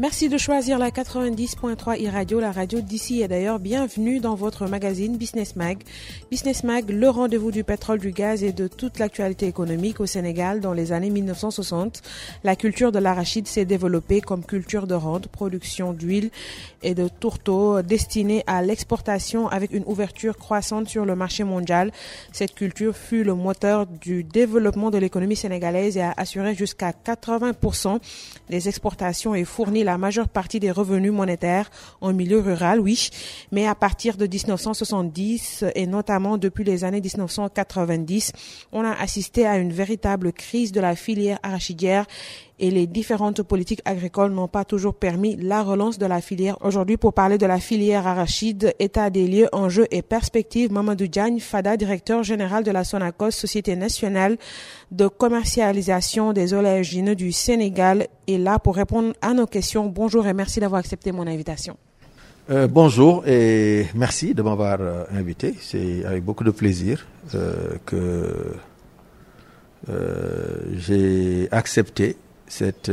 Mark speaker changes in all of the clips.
Speaker 1: Merci de choisir la 90.3 e-radio, la radio d'ici et d'ailleurs. Bienvenue dans votre magazine Business Mag. Business Mag, le rendez-vous du pétrole, du gaz et de toute l'actualité économique au Sénégal dans les années 1960. La culture de l'arachide s'est développée comme culture de rente, production d'huile et de tourteaux destinée à l'exportation avec une ouverture croissante sur le marché mondial. Cette culture fut le moteur du développement de l'économie sénégalaise et a assuré jusqu'à 80% des exportations et fourni la majeure partie des revenus monétaires en milieu rural, oui. Mais à partir de 1970 et notamment depuis les années 1990, on a assisté à une véritable crise de la filière arachidière et les différentes politiques agricoles n'ont pas toujours permis la relance de la filière. Aujourd'hui, pour parler de la filière arachide, état des lieux, enjeux et perspectives, Mamadou Diagne Fada, directeur général de la Sonacos, Société nationale de commercialisation des oléagineux du Sénégal, est là pour répondre à nos questions. Bonjour et merci d'avoir accepté mon invitation.
Speaker 2: Euh, bonjour et merci de m'avoir euh, invité. C'est avec beaucoup de plaisir euh, que j'ai accepté cette,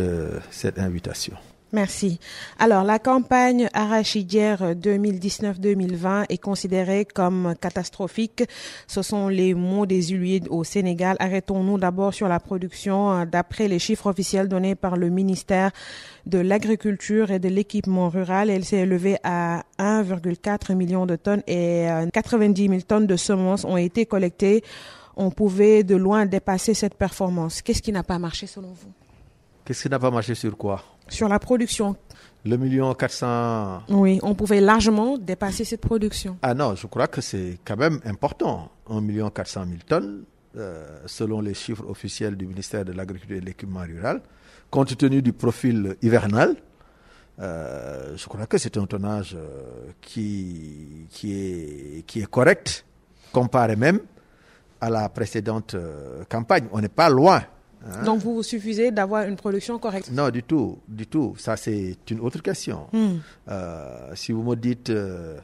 Speaker 2: cette invitation.
Speaker 1: Merci. Alors, la campagne arachidière 2019-2020 est considérée comme catastrophique. Ce sont les mots des huiliers au Sénégal. Arrêtons-nous d'abord sur la production. D'après les chiffres officiels donnés par le ministère de l'Agriculture et de l'Équipement rural, elle s'est élevée à 1,4 million de tonnes et 90 000 tonnes de semences ont été collectées. On pouvait de loin dépasser cette performance. Qu'est-ce qui n'a pas marché selon vous?
Speaker 2: Qu'est-ce qui n'a pas marché sur quoi?
Speaker 1: Sur la production.
Speaker 2: Le million 400.
Speaker 1: Oui, on pouvait largement dépasser cette production.
Speaker 2: Ah non, je crois que c'est quand même important. 1 million 400 000 tonnes, euh, selon les chiffres officiels du ministère de l'Agriculture et de l'Équipement rural, compte tenu du profil hivernal. Euh, je crois que c'est un tonnage euh, qui, qui, est, qui est correct, comparé même à la précédente campagne. On n'est pas loin
Speaker 1: Hein? Donc vous vous suffisez d'avoir une production correcte
Speaker 2: Non, du tout, du tout. Ça c'est une autre question. Hmm. Euh, si vous me dites euh,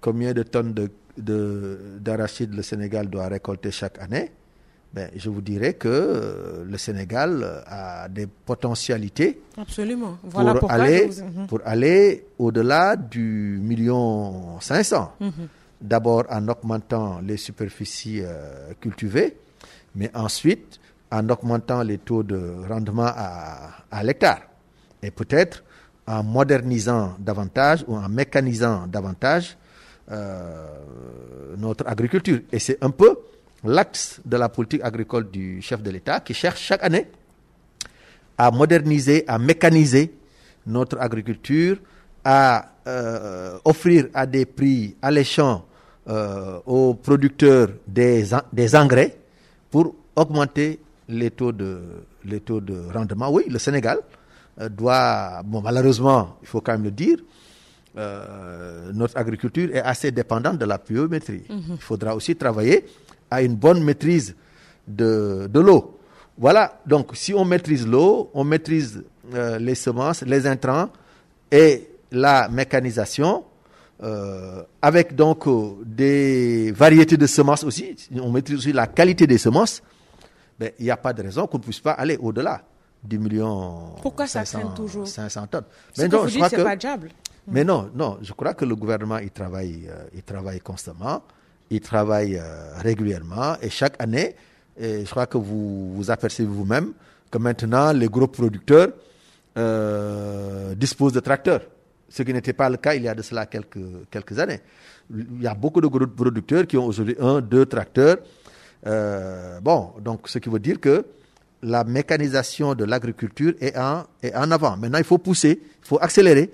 Speaker 2: combien de tonnes d'arachide le Sénégal doit récolter chaque année, ben, je vous dirais que euh, le Sénégal a des potentialités.
Speaker 1: Absolument. Voilà
Speaker 2: pour aller, mhm. pour aller au-delà du million 500. Mhm. D'abord en augmentant les superficies cultivées, mais ensuite en augmentant les taux de rendement à, l'hectare et peut-être en modernisant davantage ou en mécanisant davantage euh, notre agriculture. Et c'est un peu l'axe de la politique agricole du chef de l'État qui cherche chaque année à moderniser, à mécaniser notre agriculture, à euh, offrir à des prix alléchants euh, aux producteurs des, des engrais pour augmenter les taux de, les taux de rendement. Oui, le Sénégal euh, doit, bon, malheureusement, il faut quand même le dire, euh, notre agriculture est assez dépendante de la pluviométrie. Mhm. Il faudra aussi travailler à une bonne maîtrise de, de l'eau. Voilà, donc si on maîtrise l'eau, on maîtrise euh, les semences, les intrants et la mécanisation, avec donc des variétés de semences aussi, on maîtrise aussi la qualité des semences, ben, il n'y a pas de raison qu'on ne puisse pas aller au-delà du million.
Speaker 1: Pourquoi ça traîne toujours
Speaker 2: 500 tonnes.
Speaker 1: Mais non, je crois que, pas diable.
Speaker 2: Mais non, non, je crois que le gouvernement il travaille, euh, il travaille constamment, il travaille euh, régulièrement et chaque année, et je crois que vous vous apercevez vous-même que maintenant les gros producteurs euh, disposent de tracteurs, ce qui n'était pas le cas il y a de cela quelques, quelques années. Il y a beaucoup de gros producteurs qui ont aujourd'hui un, deux tracteurs euh, bon, donc ce qui veut dire que la mécanisation de l'agriculture est en, est en avant. Maintenant, il faut pousser, il faut accélérer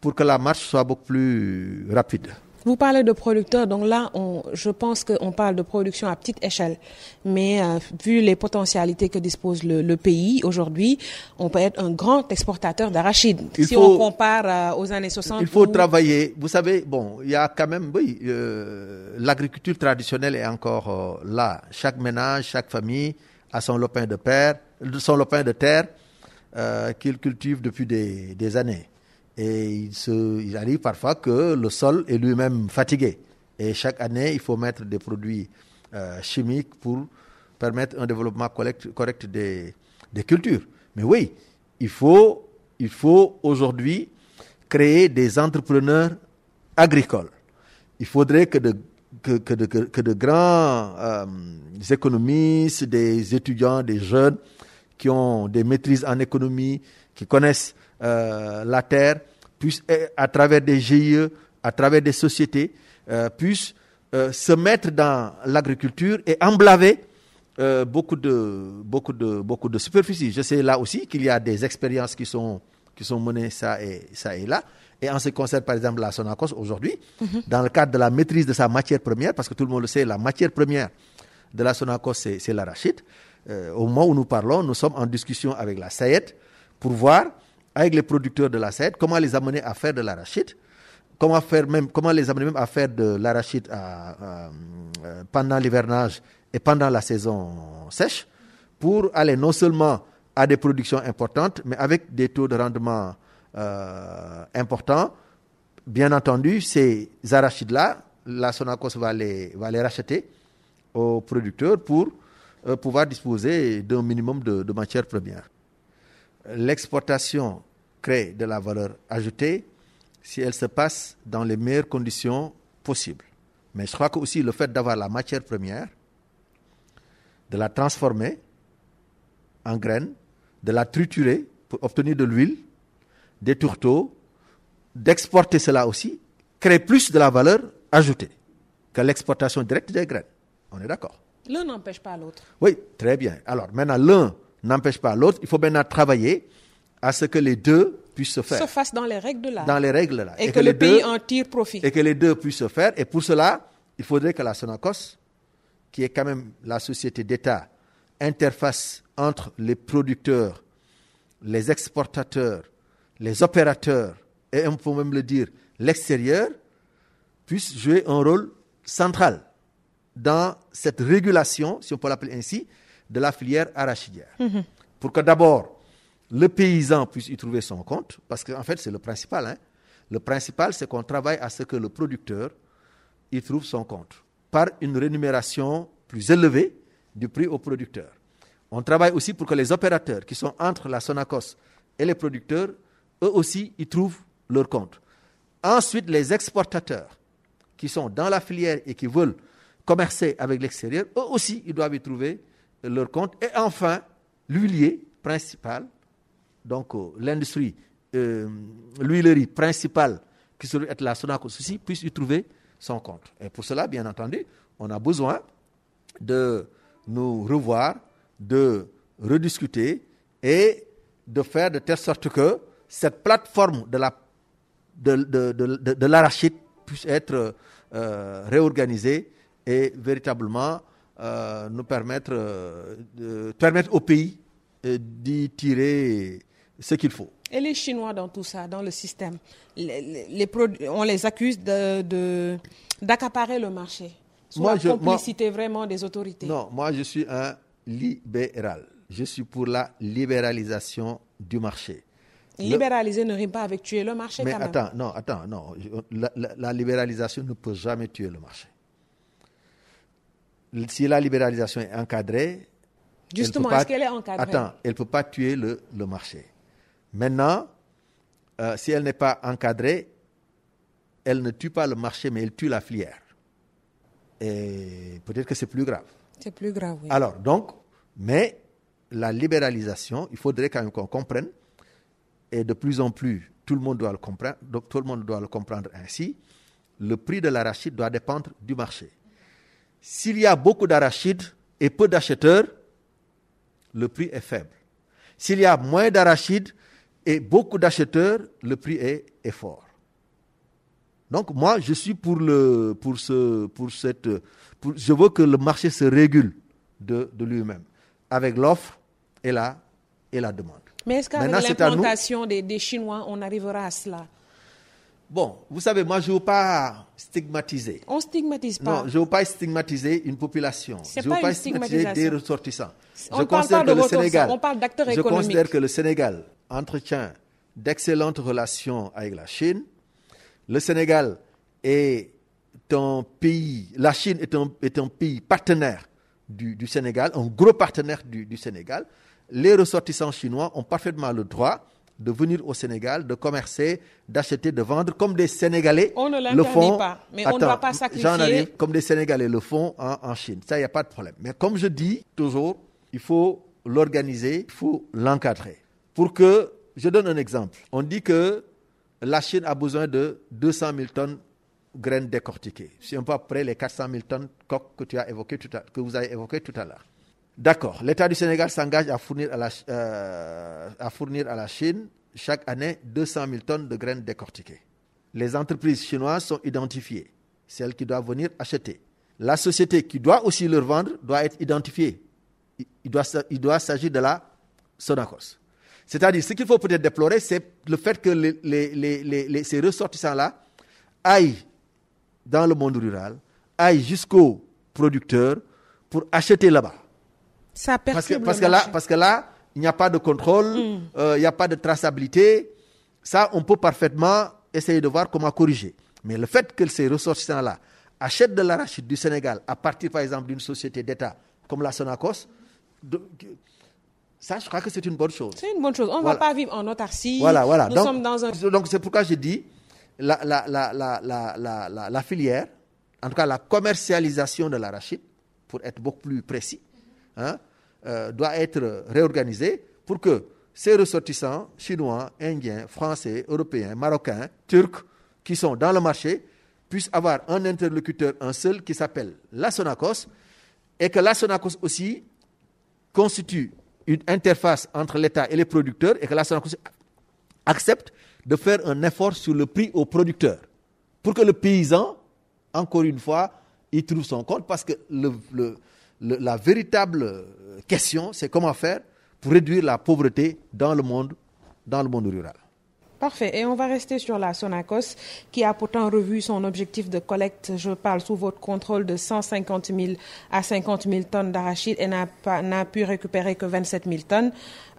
Speaker 2: pour que la marche soit beaucoup plus rapide.
Speaker 1: Vous parlez de producteurs, donc là, on, je pense qu'on parle de production à petite échelle. Mais euh, vu les potentialités que dispose le, pays aujourd'hui, on peut être un grand exportateur d'arachides. Si on compare euh, aux années 60.
Speaker 2: Il faut travailler. Vous savez, bon, il y a quand même, oui, euh, l'agriculture traditionnelle est encore là. Chaque ménage, chaque famille a son lopin de, terre, son lopin de terre qu'il cultive depuis des, des années. Et il, se, arrive parfois que le sol est lui-même fatigué. Et chaque année, il faut mettre des produits euh, chimiques pour permettre un développement correct, des, cultures. Mais oui, il faut Il faut aujourd'hui créer des entrepreneurs agricoles. Il faudrait que de, que, que de grands euh, économistes, des étudiants, des jeunes qui ont des maîtrises en économie, qui connaissent euh, la terre, puissent, eh, à travers des GIE, à travers des sociétés, euh, puissent euh, se mettre dans l'agriculture et emblaver euh, beaucoup de beaucoup de beaucoup de superficies. Je sais là aussi qu'il y a des expériences qui sont qui sont menées ça et ça et là. Et en ce qui concerne par exemple la Sonacos aujourd'hui, dans le cadre de la maîtrise de sa matière première, parce que tout le monde le sait, la matière première de la Sonacos c'est c'est l'arachide. Euh, au moment où nous parlons, nous sommes en discussion avec la SAED pour voir avec les producteurs de la comment les amener à faire de l'arachide comment faire même comment les amener même à faire de l'arachide euh, pendant l'hivernage et pendant la saison sèche pour aller non seulement à des productions importantes mais avec des taux de rendement euh, importants. Bien entendu ces arachides là la Sonacos va les va les racheter aux producteurs pour euh, pouvoir disposer d'un minimum de, de matières premières. L'exportation crée de la valeur ajoutée si elle se passe dans les meilleures conditions possibles. Mais je crois que aussi le fait d'avoir la matière première, de la transformer en graines, de la triturer pour obtenir de l'huile, des tourteaux, d'exporter cela aussi, crée plus de la valeur ajoutée que l'exportation directe des graines. On est d'accord?
Speaker 1: L'un n'empêche pas l'autre.
Speaker 2: oui, très bien. Alors maintenant, l'un n'empêche pas l'autre. Il faut maintenant travailler à ce que les deux puissent se faire
Speaker 1: Se fasse dans les règles de l'art.
Speaker 2: dans les règles là.
Speaker 1: Et, que, le pays
Speaker 2: deux,
Speaker 1: en tire profit.
Speaker 2: et que les deux puissent se faire. Et pour cela, il faudrait que la Sonacos, qui est quand même la société d'État, interface entre les producteurs, les exportateurs, les opérateurs, et on peut même le dire, l'extérieur, puisse jouer un rôle central dans cette régulation, si on peut l'appeler ainsi, de la filière arachidière. Pour que d'abord, le paysan puisse y trouver son compte, parce qu'en fait, c'est le principal. hein. Le principal, c'est qu'on travaille à ce que le producteur y trouve son compte, par une rémunération plus élevée du prix au producteur. On travaille aussi pour que les opérateurs qui sont entre la Sonacos et les producteurs, eux aussi, y trouvent leur compte. Ensuite, les exportateurs qui sont dans la filière et qui veulent commercer avec l'extérieur, eux aussi, ils doivent y trouver leur compte. Et enfin, l'huilier principal, donc euh, l'industrie, euh, l'huilerie principale, qui serait la Sonacos aussi, puisse y trouver son compte. Et pour cela, bien entendu, on a besoin de nous revoir, de rediscuter et de faire de telle sorte que cette plateforme de la de, de, de, de- de l'arachide puisse être euh, réorganisée et véritablement nous permettre, permettre au pays d'y tirer ce qu'il faut.
Speaker 1: Et les Chinois dans tout ça, dans le système, les, les- les produ- on les accuse de, de- d'accaparer le marché. Sous
Speaker 2: Moi,
Speaker 1: la
Speaker 2: je- moi-
Speaker 1: complicité vraiment des autorités.
Speaker 2: Non, moi je suis un libéral. Je suis pour la libéralisation du marché.
Speaker 1: Libéraliser ne rime pas avec tuer le marché
Speaker 2: Mais
Speaker 1: quand même.
Speaker 2: attends, non, attends, non. La, la- la libéralisation ne peut jamais tuer le marché. Si la libéralisation est encadrée,
Speaker 1: Justement, est-ce qu'elle est encadrée?
Speaker 2: Attends, elle ne peut pas tuer le, le marché. Maintenant, euh, si elle n'est pas encadrée, elle ne tue pas le marché, mais elle tue la filière. Et peut-être que c'est plus grave.
Speaker 1: C'est plus grave, oui.
Speaker 2: Alors, donc, mais la libéralisation, il faudrait quand même qu'on comprenne, et de plus en plus, tout le monde doit le comprendre, donc tout le monde doit le comprendre ainsi, le prix de l'arachide doit dépendre du marché. S'il y a beaucoup d'arachides et peu d'acheteurs, le prix est faible. S'il y a moins d'arachides et beaucoup d'acheteurs, le prix est, est fort. Donc moi, je suis pour le, pour ce, pour cette, pour- je veux que le marché se régule de, de lui-même, avec l'offre et la, et la demande.
Speaker 1: Mais est-ce qu'avec l'implantation des, des Chinois, on arrivera à cela?
Speaker 2: Bon, vous savez, moi, je ne veux pas stigmatiser.
Speaker 1: On stigmatise pas.
Speaker 2: Non, je ne veux pas stigmatiser une population.
Speaker 1: C'est
Speaker 2: Je ne veux
Speaker 1: pas
Speaker 2: stigmatiser des ressortissants.
Speaker 1: On
Speaker 2: je considère que le Sénégal,
Speaker 1: on parle d'acteurs
Speaker 2: je
Speaker 1: économiques.
Speaker 2: considère que le Sénégal entretient d'excellentes relations avec la Chine. Le Sénégal est un pays, la Chine est un, est un pays partenaire du, du Sénégal, un gros partenaire du, du Sénégal. Les ressortissants chinois ont parfaitement le droit, de venir au Sénégal, de commercer, d'acheter, de vendre, comme des Sénégalais
Speaker 1: On ne
Speaker 2: le font.
Speaker 1: pas, mais on ne doit pas
Speaker 2: j'en
Speaker 1: sacrifier.
Speaker 2: arrive, comme des Sénégalais le font en, en Chine. Ça, il n'y a pas de problème. Mais comme je dis toujours, il faut l'organiser, il faut l'encadrer. Pour que, je donne un exemple. On dit que la Chine a besoin de 200 000 tonnes graines décortiquées. C'est un peu après les 400 000 tonnes coques que, tu as évoqué tout à, que vous avez évoqué tout à l'heure. D'accord. L'État du Sénégal s'engage à fournir à la, euh, à fournir à la Chine chaque année 200 000 tonnes de graines décortiquées. Les entreprises chinoises sont identifiées, celles qui doivent venir acheter. La société qui doit aussi leur vendre doit être identifiée. Il- doit, il doit s'agir de la Sonacos. C'est-à-dire, ce qu'il faut peut-être déplorer, c'est le fait que les- les- les- ces ressortissants-là aillent dans le monde rural, aillent jusqu'aux producteurs pour acheter là-bas.
Speaker 1: Ça
Speaker 2: Parce que, parce,
Speaker 1: le
Speaker 2: que là, parce que là, il n'y a pas de contrôle, euh, il n'y a pas de traçabilité. Ça, on peut parfaitement essayer de voir comment corriger. Mais le fait que ces ressortissants-là achètent de l'arachide du Sénégal à partir, par exemple, d'une société d'État comme la Sonacos, de- ça, je crois que c'est une bonne chose.
Speaker 1: C'est une bonne chose. On ne
Speaker 2: Voilà.
Speaker 1: va pas vivre en autarcie.
Speaker 2: Voilà, voilà.
Speaker 1: Nous
Speaker 2: donc,
Speaker 1: sommes dans un.
Speaker 2: donc c'est pourquoi je dis la, la, la- la filière, en tout cas la commercialisation de l'arachide, pour être beaucoup plus précis, hein, euh, doit être réorganisée pour que ces ressortissants chinois, indiens, français, européens, marocains, turcs, qui sont dans le marché, puissent avoir un interlocuteur, un seul, qui s'appelle la Sonacos, et que la Sonacos aussi constitue une interface entre l'État et les producteurs, et que la Sonacos accepte de faire un effort sur le prix au producteur pour que le paysan, encore une fois, y trouve son compte parce que le- la véritable euh, question, c'est comment faire pour réduire la pauvreté dans le monde, dans le monde rural.
Speaker 1: Parfait. Et on va rester sur la Sonacos, qui a pourtant revu son objectif de collecte, je parle sous votre contrôle, de 150 000 à 50 000 tonnes d'arachide et n'a pu récupérer que 27 000 tonnes.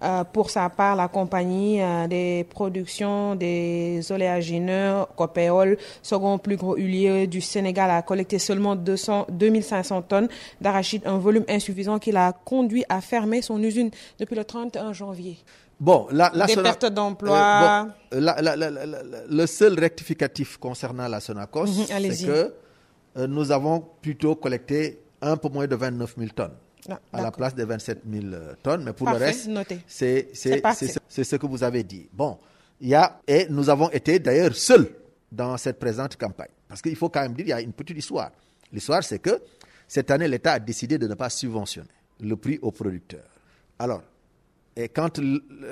Speaker 1: Euh, pour sa part, la compagnie euh, des productions des oléagineux, Copéol, second plus gros huilier du Sénégal, a collecté seulement 200, 2500 tonnes d'arachide, un volume insuffisant qui l'a conduit à fermer son usine depuis le 31 janvier.
Speaker 2: Bon, la, la
Speaker 1: Des
Speaker 2: Sona-
Speaker 1: pertes d'emploi.
Speaker 2: Euh, bon, le seul rectificatif concernant la Sonacos,
Speaker 1: Mhm,
Speaker 2: c'est que euh, nous avons plutôt collecté un peu moins de 29 000 tonnes.
Speaker 1: Ah,
Speaker 2: à la place des 27 000 euh, tonnes, mais pour
Speaker 1: Parfait,
Speaker 2: le reste, c'est ce- c'est ce que vous avez dit. Bon, il y a, et nous avons été d'ailleurs seuls dans cette présente campagne. Parce qu'il faut quand même dire, il y a une petite histoire. L'histoire, c'est que cette année, l'État a décidé de ne pas subventionner le prix aux producteurs. Alors, et quand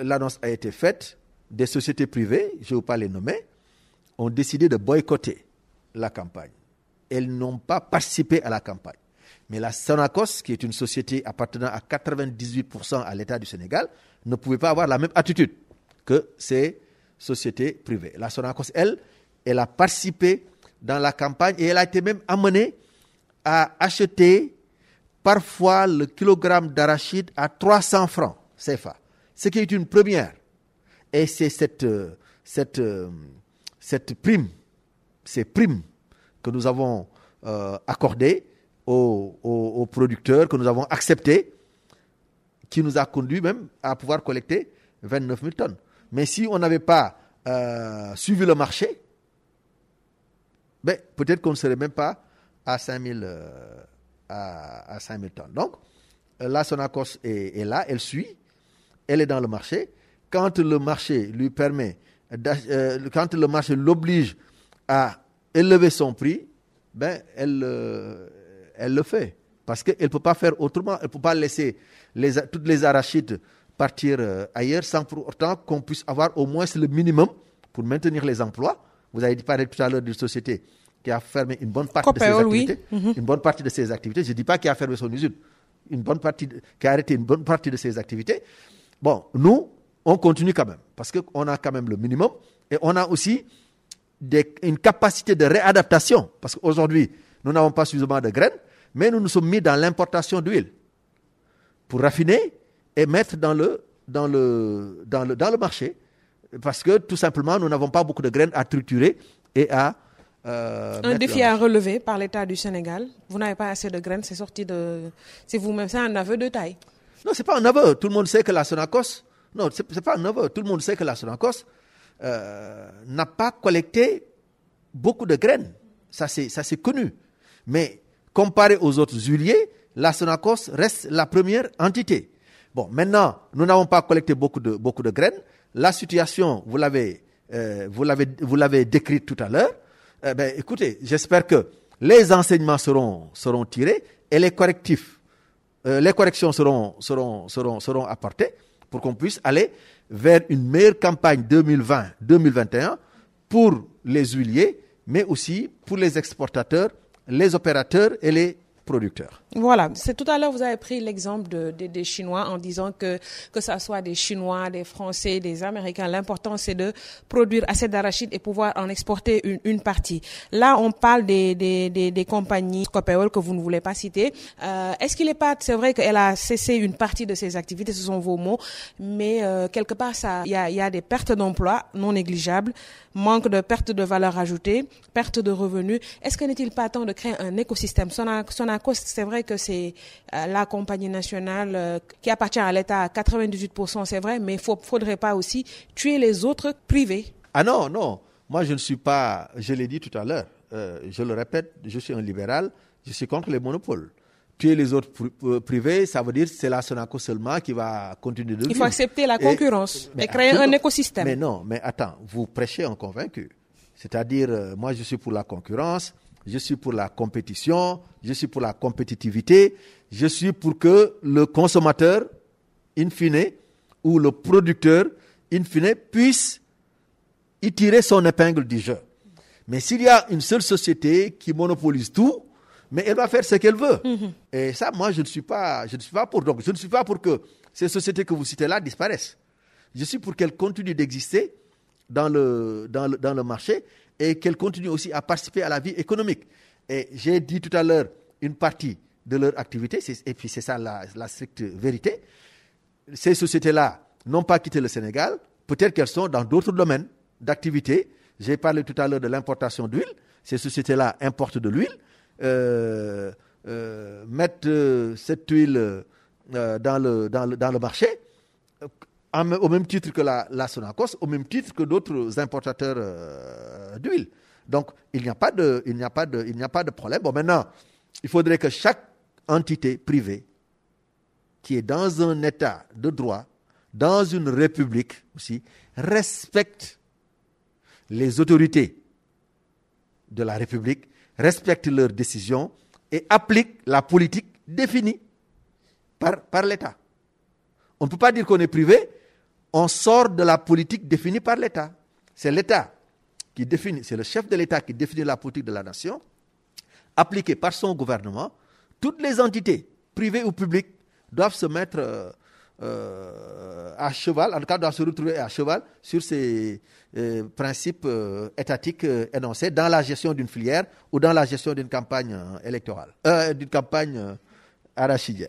Speaker 2: l'annonce a été faite, des sociétés privées, je ne vais pas les nommer, ont décidé de boycotter la campagne. Elles n'ont pas participé à la campagne. Mais la Sonacos, qui est une société appartenant à 98% à l'État du Sénégal, ne pouvait pas avoir la même attitude que ces sociétés privées. La Sonacos, elle, elle a participé dans la campagne et elle a été même amenée à acheter parfois le kilogramme d'arachide à 300 francs Ce qui est une première. Et c'est cette, euh, cette, euh, cette prime, ces primes que nous avons euh, accordées aux, aux- producteurs, que nous avons acceptées, qui nous a conduit même à pouvoir collecter 29 000 tonnes. Mais si on n'avait pas euh, suivi le marché, ben, peut-être qu'on ne serait même pas à 5 000, euh, à, à 5 000 tonnes. Donc, la Sonacos est, est là, elle suit, elle est dans le marché. Quand le marché lui permet, euh, quand le marché l'oblige à élever son prix, ben, elle, euh, elle le fait. Parce qu'elle ne peut pas faire autrement. Elle ne peut pas laisser les, toutes les arachides partir euh, ailleurs sans pour autant qu'on puisse avoir au moins le minimum pour maintenir les emplois. Vous avez parlé tout à l'heure d'une société qui a fermé une bonne partie de ses
Speaker 1: oui.
Speaker 2: activités. Une bonne partie de ses activités. Je ne dis pas qu'il a fermé son usine. Une bonne partie, de- qui a arrêté une bonne partie de ses activités. Bon, nous, on continue quand même. Parce qu'on a quand même le minimum. Et on a aussi des- une capacité de réadaptation. Parce qu'aujourd'hui, nous n'avons pas suffisamment de graines, mais nous nous sommes mis dans l'importation d'huile pour raffiner et mettre dans le, dans le, dans le, dans le marché. Parce que tout simplement, nous n'avons pas beaucoup de graines à triturer et à. euh,
Speaker 1: Un défi à relever par l'État du Sénégal. Vous n'avez pas assez de graines, c'est sorti de. C'est vous-même, c'est un aveu de taille.
Speaker 2: Non, c'est pas un aveu. Tout le monde sait que la Sonacos Non, ce n'est pas un aveu. Tout le monde sait que la Sonacos euh, n'a pas collecté beaucoup de graines. Ça, c'est connu. Mais comparé aux autres huiliers, la Sonacos reste la première entité. Bon, maintenant, nous n'avons pas collecté beaucoup de, beaucoup de graines. La situation, vous l'avez, euh, vous l'avez, vous l'avez décrite tout à l'heure. Eh ben, écoutez, j'espère que les enseignements seront, seront tirés et les correctifs, euh, les corrections seront, seront, apportées pour qu'on puisse aller vers une meilleure campagne 2020-2021 pour les huiliers, mais aussi pour les exportateurs, les opérateurs et les
Speaker 1: Voilà, c'est tout à l'heure vous avez pris l'exemple de, des Chinois en disant que que ça soit des Chinois, des Français, des Américains, l'important c'est de produire assez d'arachide et pouvoir en exporter une, une partie. Là, on parle des des, des, des compagnies Copéol que vous ne voulez pas citer. Euh, Est-ce qu'il est pas, c'est vrai qu'elle a cessé une partie de ses activités, ce sont vos mots, mais euh, quelque part ça, il y a, y a des pertes d'emplois non négligeables, manque de perte de valeur ajoutée, perte de revenus. Est-ce que n'est-il pas temps de créer un écosystème? C'est vrai que c'est euh, la compagnie nationale euh, qui appartient à l'État à 98%, c'est vrai, mais il ne faudrait pas aussi tuer les autres privés.
Speaker 2: Ah non, non. Moi, je ne suis pas, je l'ai dit tout à l'heure, euh, je le répète, je suis un libéral, je suis contre les monopoles tuer les autres privés, ça veut dire que c'est la Sonaco seulement qui va continuer de vivre.
Speaker 1: Il faut accepter la concurrence et, créer un écosystème.
Speaker 2: Mais non, mais attends, vous prêchez un convaincu. C'est-à-dire, moi je suis pour la concurrence, je suis pour la compétition, je suis pour la compétitivité, je suis pour que le consommateur, in fine, ou le producteur, in fine, puisse y tirer son épingle du jeu. Mais s'il y a une seule société qui monopolise tout, mais elle va faire ce qu'elle veut. Mm-hmm. Et ça, moi, je ne suis pas, je ne suis pas pour. Donc, je ne suis pas pour que ces sociétés que vous citez là disparaissent. Je suis pour qu'elles continuent d'exister dans le, dans le, dans le marché et qu'elles continuent aussi à participer à la vie économique. Et j'ai dit tout à l'heure une partie de leur activité, et puis c'est ça la, stricte vérité. Ces sociétés-là n'ont pas quitté le Sénégal, peut-être qu'elles sont dans d'autres domaines d'activité. J'ai parlé tout à l'heure de l'importation d'huile. Ces sociétés-là importent de l'huile, euh, euh, mettent euh, cette huile dans, le, dans, le, dans le marché au même titre que la, la, Sonacos, au même titre que d'autres importateurs d'huile. Donc, il n'y a pas de, a a pas de problème. Bon, maintenant, il faudrait que chaque entité privée qui est dans un état de droit, dans une république aussi, respecte les autorités de la République, respecte leurs décisions et applique la politique définie par, par l'État. On ne peut pas dire qu'on est privé on sort de la politique définie par l'État. C'est l'État qui définit, c'est le chef de l'État qui définit la politique de la nation, appliquée par son gouvernement. Toutes les entités, privées ou publiques, doivent se mettre euh, euh, à cheval, en tout cas doivent se retrouver à cheval sur ces euh, principes étatiques énoncés dans la gestion d'une filière ou dans la gestion d'une campagne électorale,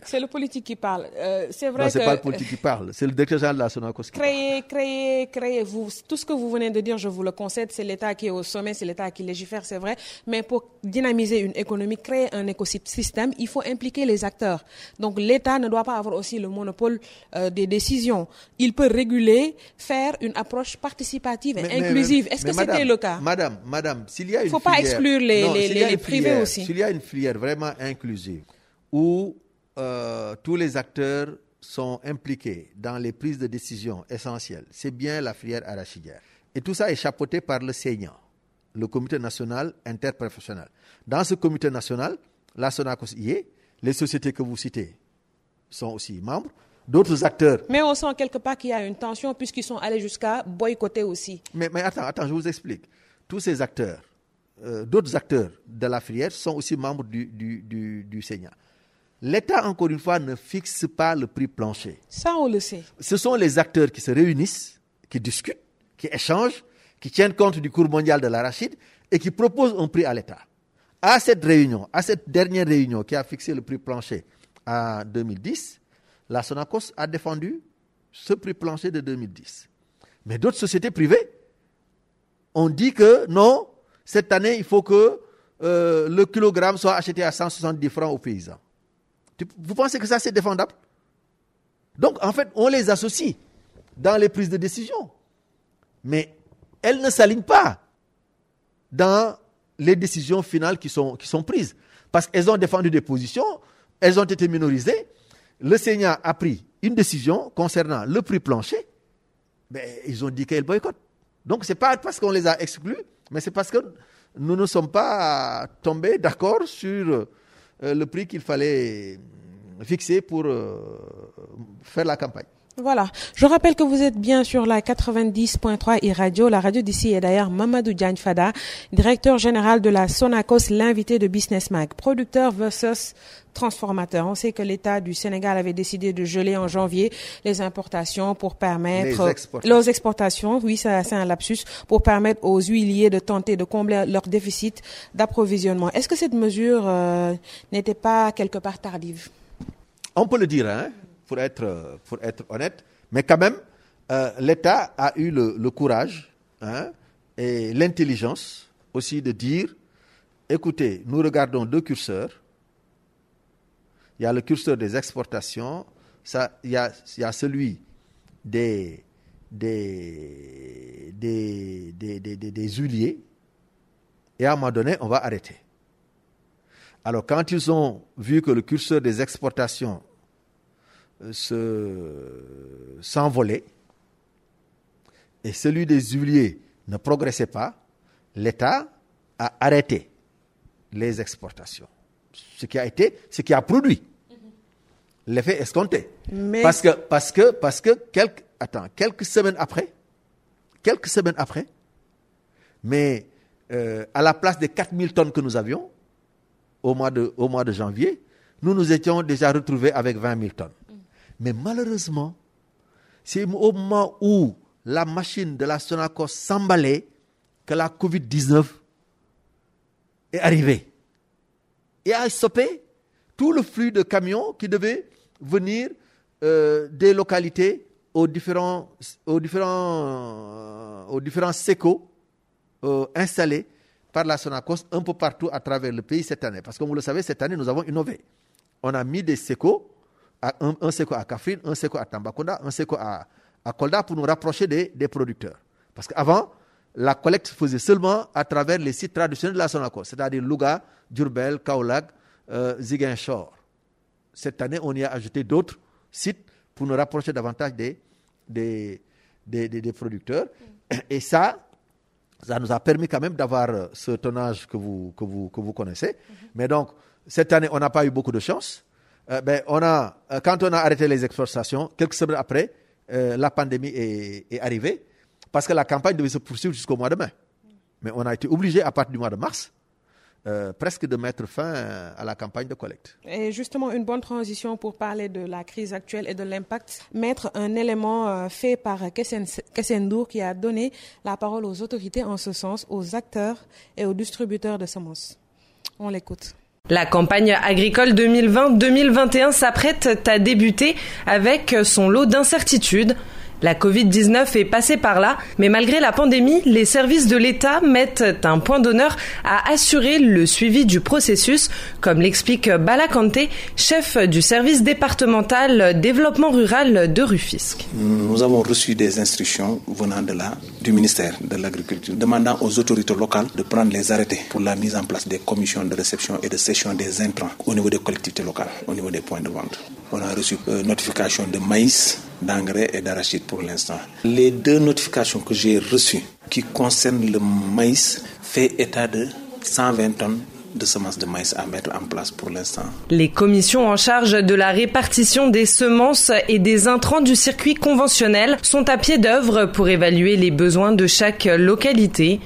Speaker 1: c'est le politique qui parle. Euh, c'est vrai
Speaker 2: non, c'est pas le politique qui parle, c'est le directeur général de la Sonacos
Speaker 1: créer, Créer, créer, vous, tout ce que vous venez de dire, je vous le concède, c'est l'État qui est au sommet, c'est l'État qui légifère, c'est vrai. Mais pour dynamiser une économie, créer un écosystème, il faut impliquer les acteurs. Donc l'État ne doit pas avoir aussi le monopole euh, des décisions. Il peut réguler, faire une approche participative et inclusive. Est-ce que c'était le cas?
Speaker 2: Madame, madame, s'il y a une
Speaker 1: Il ne faut pas exclure les, les, les privés aussi.
Speaker 2: S'il y a une filière vraiment inclusive, où euh, tous les acteurs sont impliqués dans les prises de décision essentielles, c'est bien la filière arachidière. Et tout ça est chapeauté par le Seigneur, le comité national interprofessionnel. Dans ce comité national, la Sonacos y est, les sociétés que vous citez sont aussi membres, d'autres acteurs.
Speaker 1: Mais on sent quelque part qu'il y a une tension puisqu'ils sont allés jusqu'à boycotter aussi.
Speaker 2: Mais, mais, attends, attends, je vous explique. Tous ces acteurs, euh, d'autres acteurs de la filière sont aussi membres du, du, du, du Seigneur. L'État, encore une fois, ne fixe pas le prix plancher.
Speaker 1: Ça, on le sait.
Speaker 2: Ce sont les acteurs qui se réunissent, qui discutent, qui échangent, qui tiennent compte du cours mondial de l'arachide et qui proposent un prix à l'État. À cette réunion, à cette dernière réunion qui a fixé le prix plancher en 2010, la Sonacos a défendu ce prix plancher de 2010. Mais d'autres sociétés privées ont dit que non, cette année, il faut que euh, le kilogramme soit acheté à 170 francs aux paysans. Vous pensez que ça c'est défendable? Donc en fait, on les associe dans les prises de décision. Mais elles ne s'alignent pas dans les décisions finales qui sont, qui sont prises. Parce qu'elles ont défendu des positions, elles ont été minorisées. Le Sénat a pris une décision concernant le prix plancher, mais ils ont dit qu'elles boycottent. Donc ce n'est pas parce qu'on les a exclus, mais c'est parce que nous ne sommes pas tombés d'accord sur le prix qu'il fallait fixer pour euh, faire la campagne.
Speaker 1: Voilà. Je rappelle que vous êtes bien sur la 90.3 e-radio. La radio d'ici est d'ailleurs Mamadou Diagne Fada, directeur général de la Sonacos, l'invité de Business Mag, producteur versus transformateur. On sait que l'État du Sénégal avait décidé de geler en janvier les importations pour permettre les exportations. exportations. Oui, c'est un lapsus pour permettre aux huiliers de tenter de combler leur déficit d'approvisionnement. Est-ce que cette mesure euh, n'était pas quelque part tardive?
Speaker 2: On peut le dire, hein pour être, honnête. Mais quand même, euh, l'État a eu le, courage hein, et l'intelligence aussi de dire, écoutez, nous regardons deux curseurs. Il y a le curseur des exportations, il, y a, celui des, des, des huiliers, et à un moment donné, on va arrêter. Alors, quand ils ont vu que le curseur des exportations s'envolait et celui des huiliers ne progressait pas, l'État a arrêté les exportations. Ce qui a été, ce qui a produit l'effet escompté. Parce que, parce que, parce que quelques, attends, quelques semaines après, quelques semaines après, mais euh, à la place des 4000 tonnes que nous avions au mois, de, au mois de janvier, nous nous étions déjà retrouvés avec 20 000 tonnes. Mais malheureusement, c'est au moment où la machine de la Sonacos s'emballait que la COVID-19 est arrivée. Et a stoppé tout le flux de camions qui devaient venir euh, des localités aux différents, aux différents, aux différents sécos euh, installés par la Sonacos un peu partout à travers le pays cette année. Parce que vous le savez, cette année, nous avons innové. On a mis des sécos un, un à Kafrine, un seco à Tambacounda, un seco à, à Kolda pour nous rapprocher des, des producteurs. Parce qu'avant, la collecte se faisait seulement à travers les sites traditionnels de la Sonacos, c'est-à-dire Louga, Durbel, Kaolag, euh, Ziguinchor. Cette année, on y a ajouté d'autres sites pour nous rapprocher davantage des, des, des, des, producteurs. Et ça, ça nous a permis quand même d'avoir euh, ce tonnage que vous, que vous, que vous connaissez. Mm-hmm. Mais donc, cette année, on n'a pas eu beaucoup de chance. Euh, ben, on a, euh, quand on a arrêté les exportations, quelques semaines après, euh, la pandémie est, est, arrivée, parce que la campagne devait se poursuivre jusqu'au mois de mai. Mais on a été obligé, à partir du mois de mars, presque de mettre fin à la campagne de collecte.
Speaker 1: Et justement, une bonne transition pour parler de la crise actuelle et de l'impact. Mettre un élément fait par Kessendour qui a donné la parole aux autorités en ce sens, aux acteurs et aux distributeurs de semences. On l'écoute.
Speaker 3: La campagne agricole 2020-2021 s'apprête à débuter avec son lot d'incertitudes. La Covid-19 est passée par là, mais malgré la pandémie, les services de l'État mettent un point d'honneur à assurer le suivi du processus, comme l'explique Bala Kanté, chef du service départemental développement rural de Rufisque.
Speaker 4: Nous avons reçu des instructions venant de du ministère de l'Agriculture, demandant aux autorités locales de prendre les arrêtés pour la mise en place des commissions de réception et de cession des intrants au niveau des collectivités locales, au niveau des points de vente. On a reçu euh, notification de maïs, d'engrais et d'arachide pour l'instant. Les deux notifications que j'ai reçues qui concernent le maïs fait état de 120 tonnes de semences de maïs à mettre en place pour l'instant.
Speaker 3: Les commissions en charge de la répartition des semences et des intrants du circuit conventionnel sont à pied d'œuvre pour évaluer les besoins de chaque localité.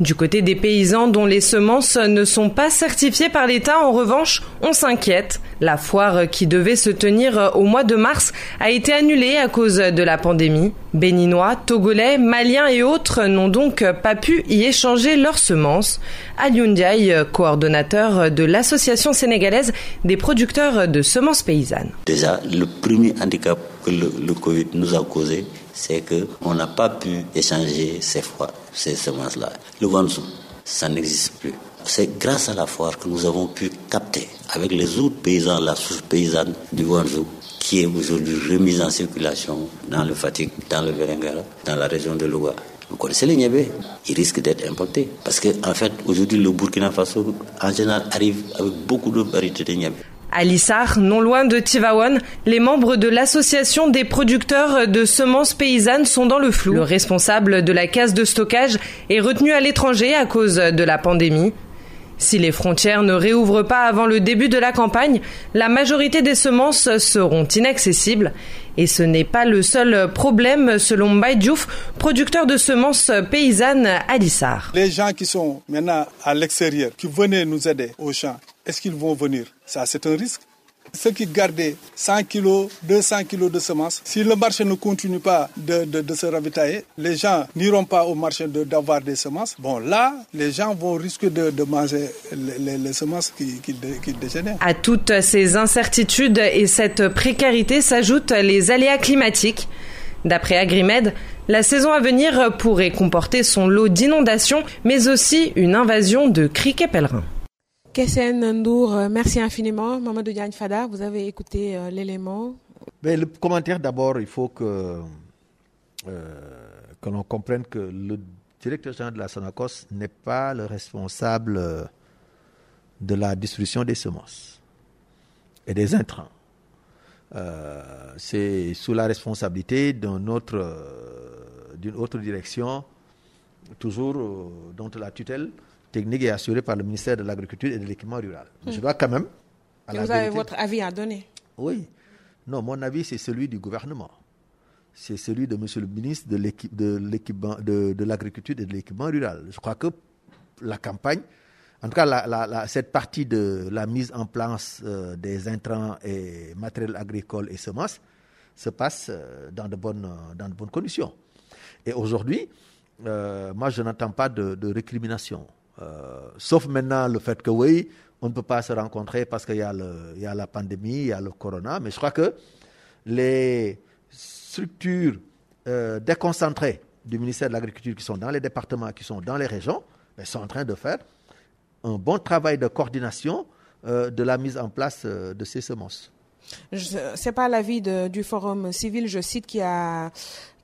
Speaker 3: Du côté des paysans dont les semences ne sont pas certifiées par l'État, en revanche, on s'inquiète. La foire qui devait se tenir au mois de mars a été annulée à cause de la pandémie. Béninois, Togolais, Maliens et autres n'ont donc pas pu y échanger leurs semences. Aliundiaï, coordonnateur de l'Association sénégalaise des producteurs de semences paysannes.
Speaker 5: Déjà, le premier handicap que le, le Covid nous a causé, c'est qu'on n'a pas pu échanger ces, ces semences-là. Le Wanzhou, ça n'existe plus. C'est grâce à la foire que nous avons pu capter avec les autres paysans, la souche paysanne du Wanzhou, qui est aujourd'hui remise en circulation dans le Fatigue, dans le Vélingara, dans la région de Louga. Vous connaissez les niébé Ils risquent d'être importés. Parce qu'en en fait, aujourd'hui, le Burkina Faso, en général, arrive avec beaucoup de variétés de niébé.
Speaker 3: À Lissar, non loin de Tivaouane, les membres de l'association des producteurs de semences paysannes sont dans le flou. Le responsable de la case de stockage est retenu à l'étranger à cause de la pandémie. Si les frontières ne réouvrent pas avant le début de la campagne, la majorité des semences seront inaccessibles. Et ce n'est pas le seul problème selon Baïdjouf, producteur de semences paysannes à Lissar.
Speaker 6: Les gens qui sont maintenant à l'extérieur, qui venaient nous aider au champ, est-ce qu'ils vont venir? Ça, c'est un risque. Ceux qui gardaient 100 kg, 200 kg de semences, si le marché ne continue pas de, se ravitailler, les gens n'iront pas au marché d'avoir des semences. Bon, là, les gens vont risquer de, manger les, semences qui, qui dégénèrent.
Speaker 3: À toutes ces incertitudes et cette précarité s'ajoutent les aléas climatiques. D'après Agrimed, la saison à venir pourrait comporter son lot d'inondations, mais aussi une invasion de criquets pèlerins.
Speaker 1: Kessen Ndour, euh, merci infiniment. Mamadou Diagne Fada, vous avez écouté euh, l'élément.
Speaker 2: Le commentaire, d'abord, il faut que, euh, que l'on comprenne que le directeur général de la Sonacos n'est pas le responsable de la distribution des semences et des intrants. C'est sous la responsabilité d'une autre, autre direction, toujours dont la tutelle technique est assurée par le ministère de l'Agriculture et de l'Équipement rural. Je dois quand même.
Speaker 1: vous avez votre avis à donner
Speaker 2: Oui. Non, mon avis, c'est celui du gouvernement. C'est celui de monsieur le ministre de l'Agriculture de, de, et de l'Équipement rural. Je crois que la campagne, en tout cas, cette partie de la mise en place euh, des intrants et matériels agricoles et semences se passe euh, dans, de bonnes, dans de bonnes conditions. Et aujourd'hui, euh, moi, je n'entends pas de, de récrimination. Euh, sauf maintenant le fait que oui, on ne peut pas se rencontrer parce qu'il y, a la pandémie, il y a le corona, mais je crois que les structures euh, déconcentrées du ministère de l'Agriculture qui sont dans les départements, qui sont dans les régions, ben, sont en train de faire un bon travail de coordination euh, de la mise en place de ces semences.
Speaker 1: Ce n'est pas l'avis du Forum civil, je cite, qui a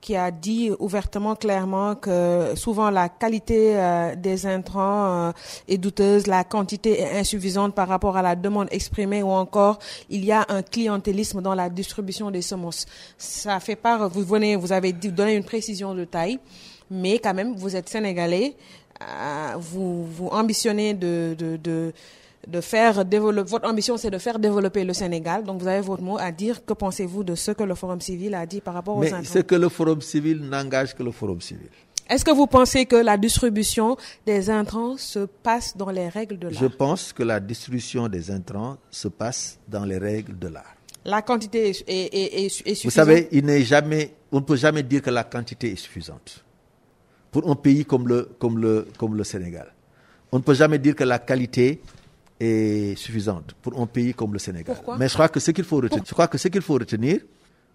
Speaker 1: qui a dit ouvertement, clairement que souvent la qualité euh, des intrants euh, est douteuse, la quantité est insuffisante par rapport à la demande exprimée ou encore il y a un clientélisme dans la distribution des semences. Ça fait part, vous venez, vous avez donné une précision de taille, mais quand même, vous êtes sénégalais, euh, vous, vous ambitionnez de, de, de de faire développer, votre ambition c'est de faire développer le Sénégal. Donc vous avez votre mot à dire. Que pensez-vous de ce que le Forum civil a dit par rapport aux
Speaker 2: Mais ce que le Forum civil n'engage que le Forum civil.
Speaker 1: Est-ce que vous pensez que la distribution des intrants se passe dans les règles de l'art?
Speaker 2: Je pense que la distribution des intrants se passe dans les règles de l'art.
Speaker 1: La quantité est, est, suffisante.
Speaker 2: Vous savez, il n'est jamais, on ne peut jamais dire que la quantité est suffisante pour un pays comme le, comme le, comme le Sénégal. On ne peut jamais dire que la qualité est suffisante pour un pays comme le Sénégal. Mais je crois que ce qu'il faut retenir, je crois que ce qu'il faut retenir,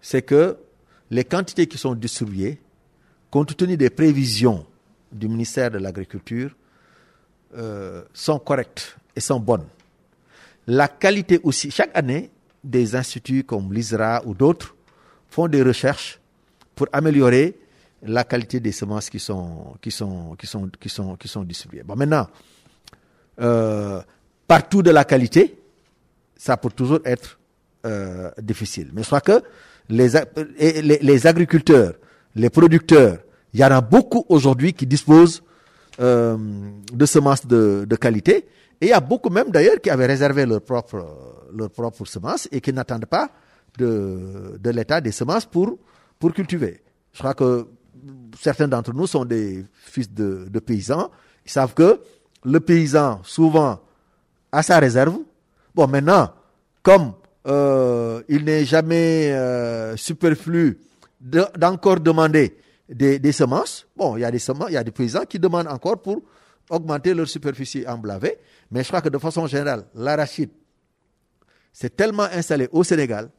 Speaker 2: c'est que les quantités qui sont distribuées, compte tenu des prévisions du ministère de l'Agriculture, euh, sont correctes et sont bonnes. La qualité aussi, chaque année, des instituts comme l'ISRA ou d'autres font des recherches pour améliorer la qualité des semences qui sont, qui sont, qui sont, qui sont, qui sont distribuées. Bon, maintenant, euh, partout de la qualité, ça peut toujours être euh, difficile. Mais crois que les, les, agriculteurs, les producteurs, il y en a beaucoup aujourd'hui qui disposent euh, de semences de, de, qualité. Et il y a beaucoup même d'ailleurs qui avaient réservé leur propre, leur propre semence et qui n'attendent pas de, de l'état des semences pour, pour cultiver. Je crois que certains d'entre nous sont des fils de, de paysans. Ils savent que le paysan, souvent, à sa réserve. Bon, maintenant, comme euh, il n'est jamais euh, superflu d'encore demander des, semences, bon, il y a des semences, il y a des paysans qui demandent encore pour augmenter leur superficie emblavée. Mais je crois que de façon générale, l'arachide, c'est tellement installé au Sénégal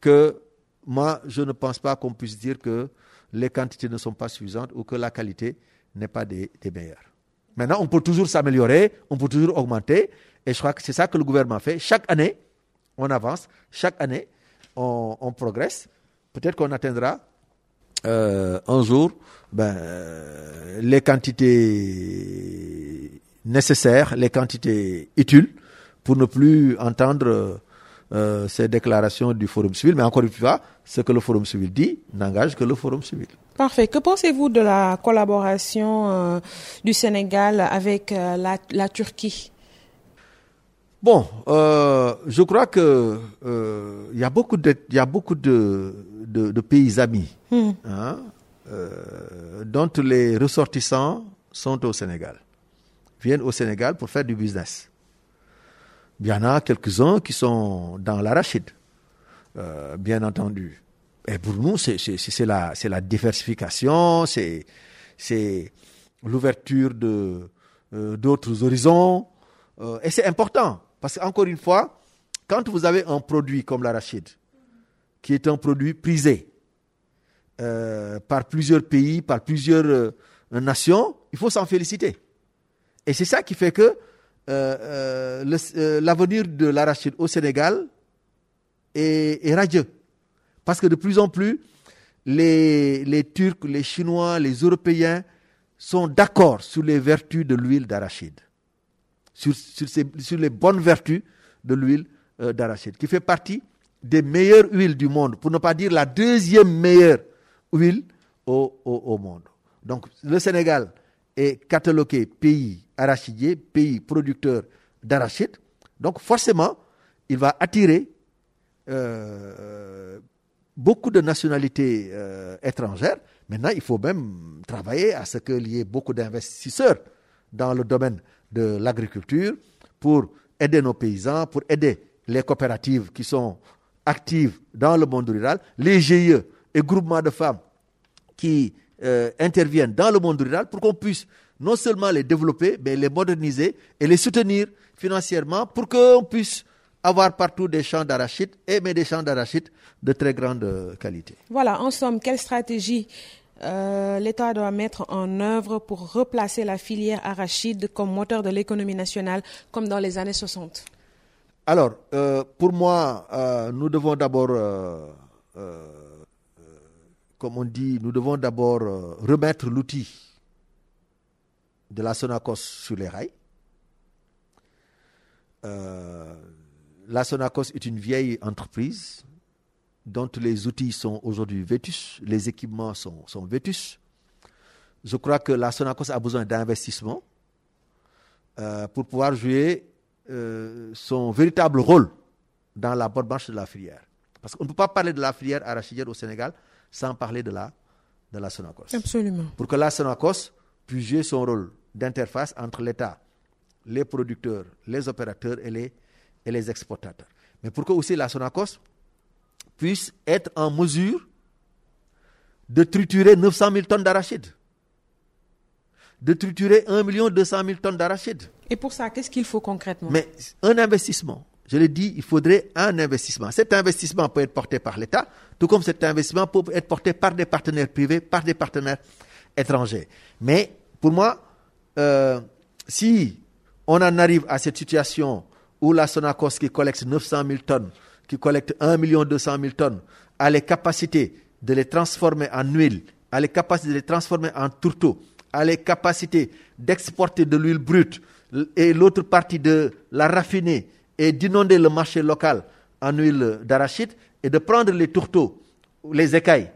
Speaker 2: que moi, je ne pense pas qu'on puisse dire que les quantités ne sont pas suffisantes ou que la qualité n'est pas des meilleures. Maintenant, on peut toujours s'améliorer, on peut toujours augmenter. Et je crois que c'est ça que le gouvernement fait. Chaque année, on avance. Chaque année, on, progresse, peut-être qu'on atteindra euh, un jour ben, les quantités nécessaires, les quantités utiles pour ne plus entendre euh, ces déclarations du Forum civil. Mais encore une fois, ce que le Forum civil dit n'engage que le Forum civil.
Speaker 1: Parfait. Que pensez-vous de la collaboration euh, du Sénégal avec euh, la, Turquie?
Speaker 2: Bon, je crois que il y a beaucoup de, y a beaucoup de, de, pays amis hmm. hein, dont les ressortissants sont au Sénégal, viennent au Sénégal pour faire du business. Il y en a quelques-uns qui sont dans l'arachide, euh, bien entendu. Et pour nous, c'est la, la diversification, c'est l'ouverture de euh, d'autres horizons. Euh, et c'est important, parce qu'encore une fois, quand vous avez un produit comme l'arachide, qui est un produit prisé par plusieurs pays, par plusieurs nations, il faut s'en féliciter. Et c'est ça qui fait que euh, euh, euh, l'avenir de l'arachide au Sénégal est, radieux. Parce que de plus en plus, les, Turcs, les Chinois, les Européens sont d'accord sur les vertus de l'huile d'arachide, sur, les bonnes vertus de l'huile d'arachide, qui fait partie des meilleures huiles du monde, pour ne pas dire la deuxième meilleure huile au, au monde. Donc le Sénégal est catalogué pays arachidier, pays producteur d'arachide. Donc forcément, il va attirer euh, beaucoup de nationalités euh, étrangères. Maintenant, il faut même travailler à ce qu'il y ait beaucoup d'investisseurs dans le domaine de l'agriculture pour aider nos paysans, pour aider les coopératives qui sont actives dans le monde rural, les GIE et groupements de femmes qui euh, interviennent dans le monde rural pour qu'on puisse non seulement les développer, mais les moderniser et les soutenir financièrement pour qu'on puisse avoir partout des champs d'arachide et mais des champs d'arachide de très grande qualité.
Speaker 1: Voilà, en somme, quelle stratégie euh, l'État doit mettre en œuvre pour replacer la filière arachide comme moteur de l'économie nationale comme dans les années 60
Speaker 2: Alors, euh, pour moi, euh, nous devons d'abord, comme on dit, nous devons d'abord remettre l'outil de la Sonacos sur les rails. La Sonacos est une vieille entreprise dont les outils sont aujourd'hui vétus, les équipements sont, sont vétus. Je crois que la Sonacos a besoin d'investissement euh, pour pouvoir jouer euh, son véritable rôle dans la bonne marche de la filière. Parce qu'on ne peut pas parler de la filière arachidière au Sénégal sans parler de la, de la Sonacos.
Speaker 1: Absolument.
Speaker 2: Pour que la Sonacos puisse jouer son rôle d'interface entre l'État, les producteurs, les opérateurs et les, et les exportateurs. Mais pour que aussi la Sonacos puisse être en mesure de triturer 900 000 tonnes d'arachides, de triturer 1 200 000 tonnes d'arachides.
Speaker 1: Et pour ça, qu'est-ce qu'il faut concrètement?
Speaker 2: Mais un investissement. Je l'ai dit, il faudrait un investissement. Cet investissement peut être porté par l'État, tout comme cet investissement peut être porté par des partenaires privés, par des partenaires étrangers. Mais pour moi, euh, si on en arrive à cette situation où la Sonacos qui collecte 900 000 tonnes, qui collecte 1 200 000 tonnes, a les capacités de les transformer en huile, a les capacités de les transformer en tourteau, a les capacités d'exporter de l'huile brute et l'autre partie de la raffiner et d'inonder le marché local en huile d'arachide et de prendre les tourteaux, les écailles,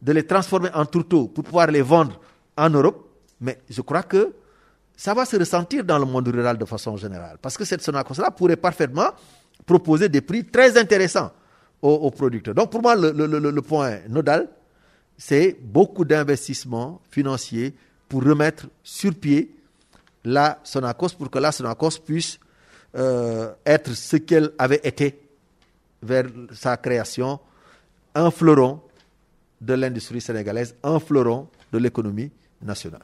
Speaker 2: de les transformer en tourteaux pour pouvoir les vendre en Europe. Mais je crois que ça va se ressentir dans le monde rural de façon générale. Parce que cette Sonacos-là pourrait parfaitement proposer des prix très intéressants aux, producteurs. Donc pour moi, le, point nodal, c'est beaucoup d'investissements financiers pour remettre sur pied la Sonacos, pour que la Sonacos puisse euh, être ce qu'elle avait été vers sa création, un fleuron de l'industrie sénégalaise, un fleuron de l'économie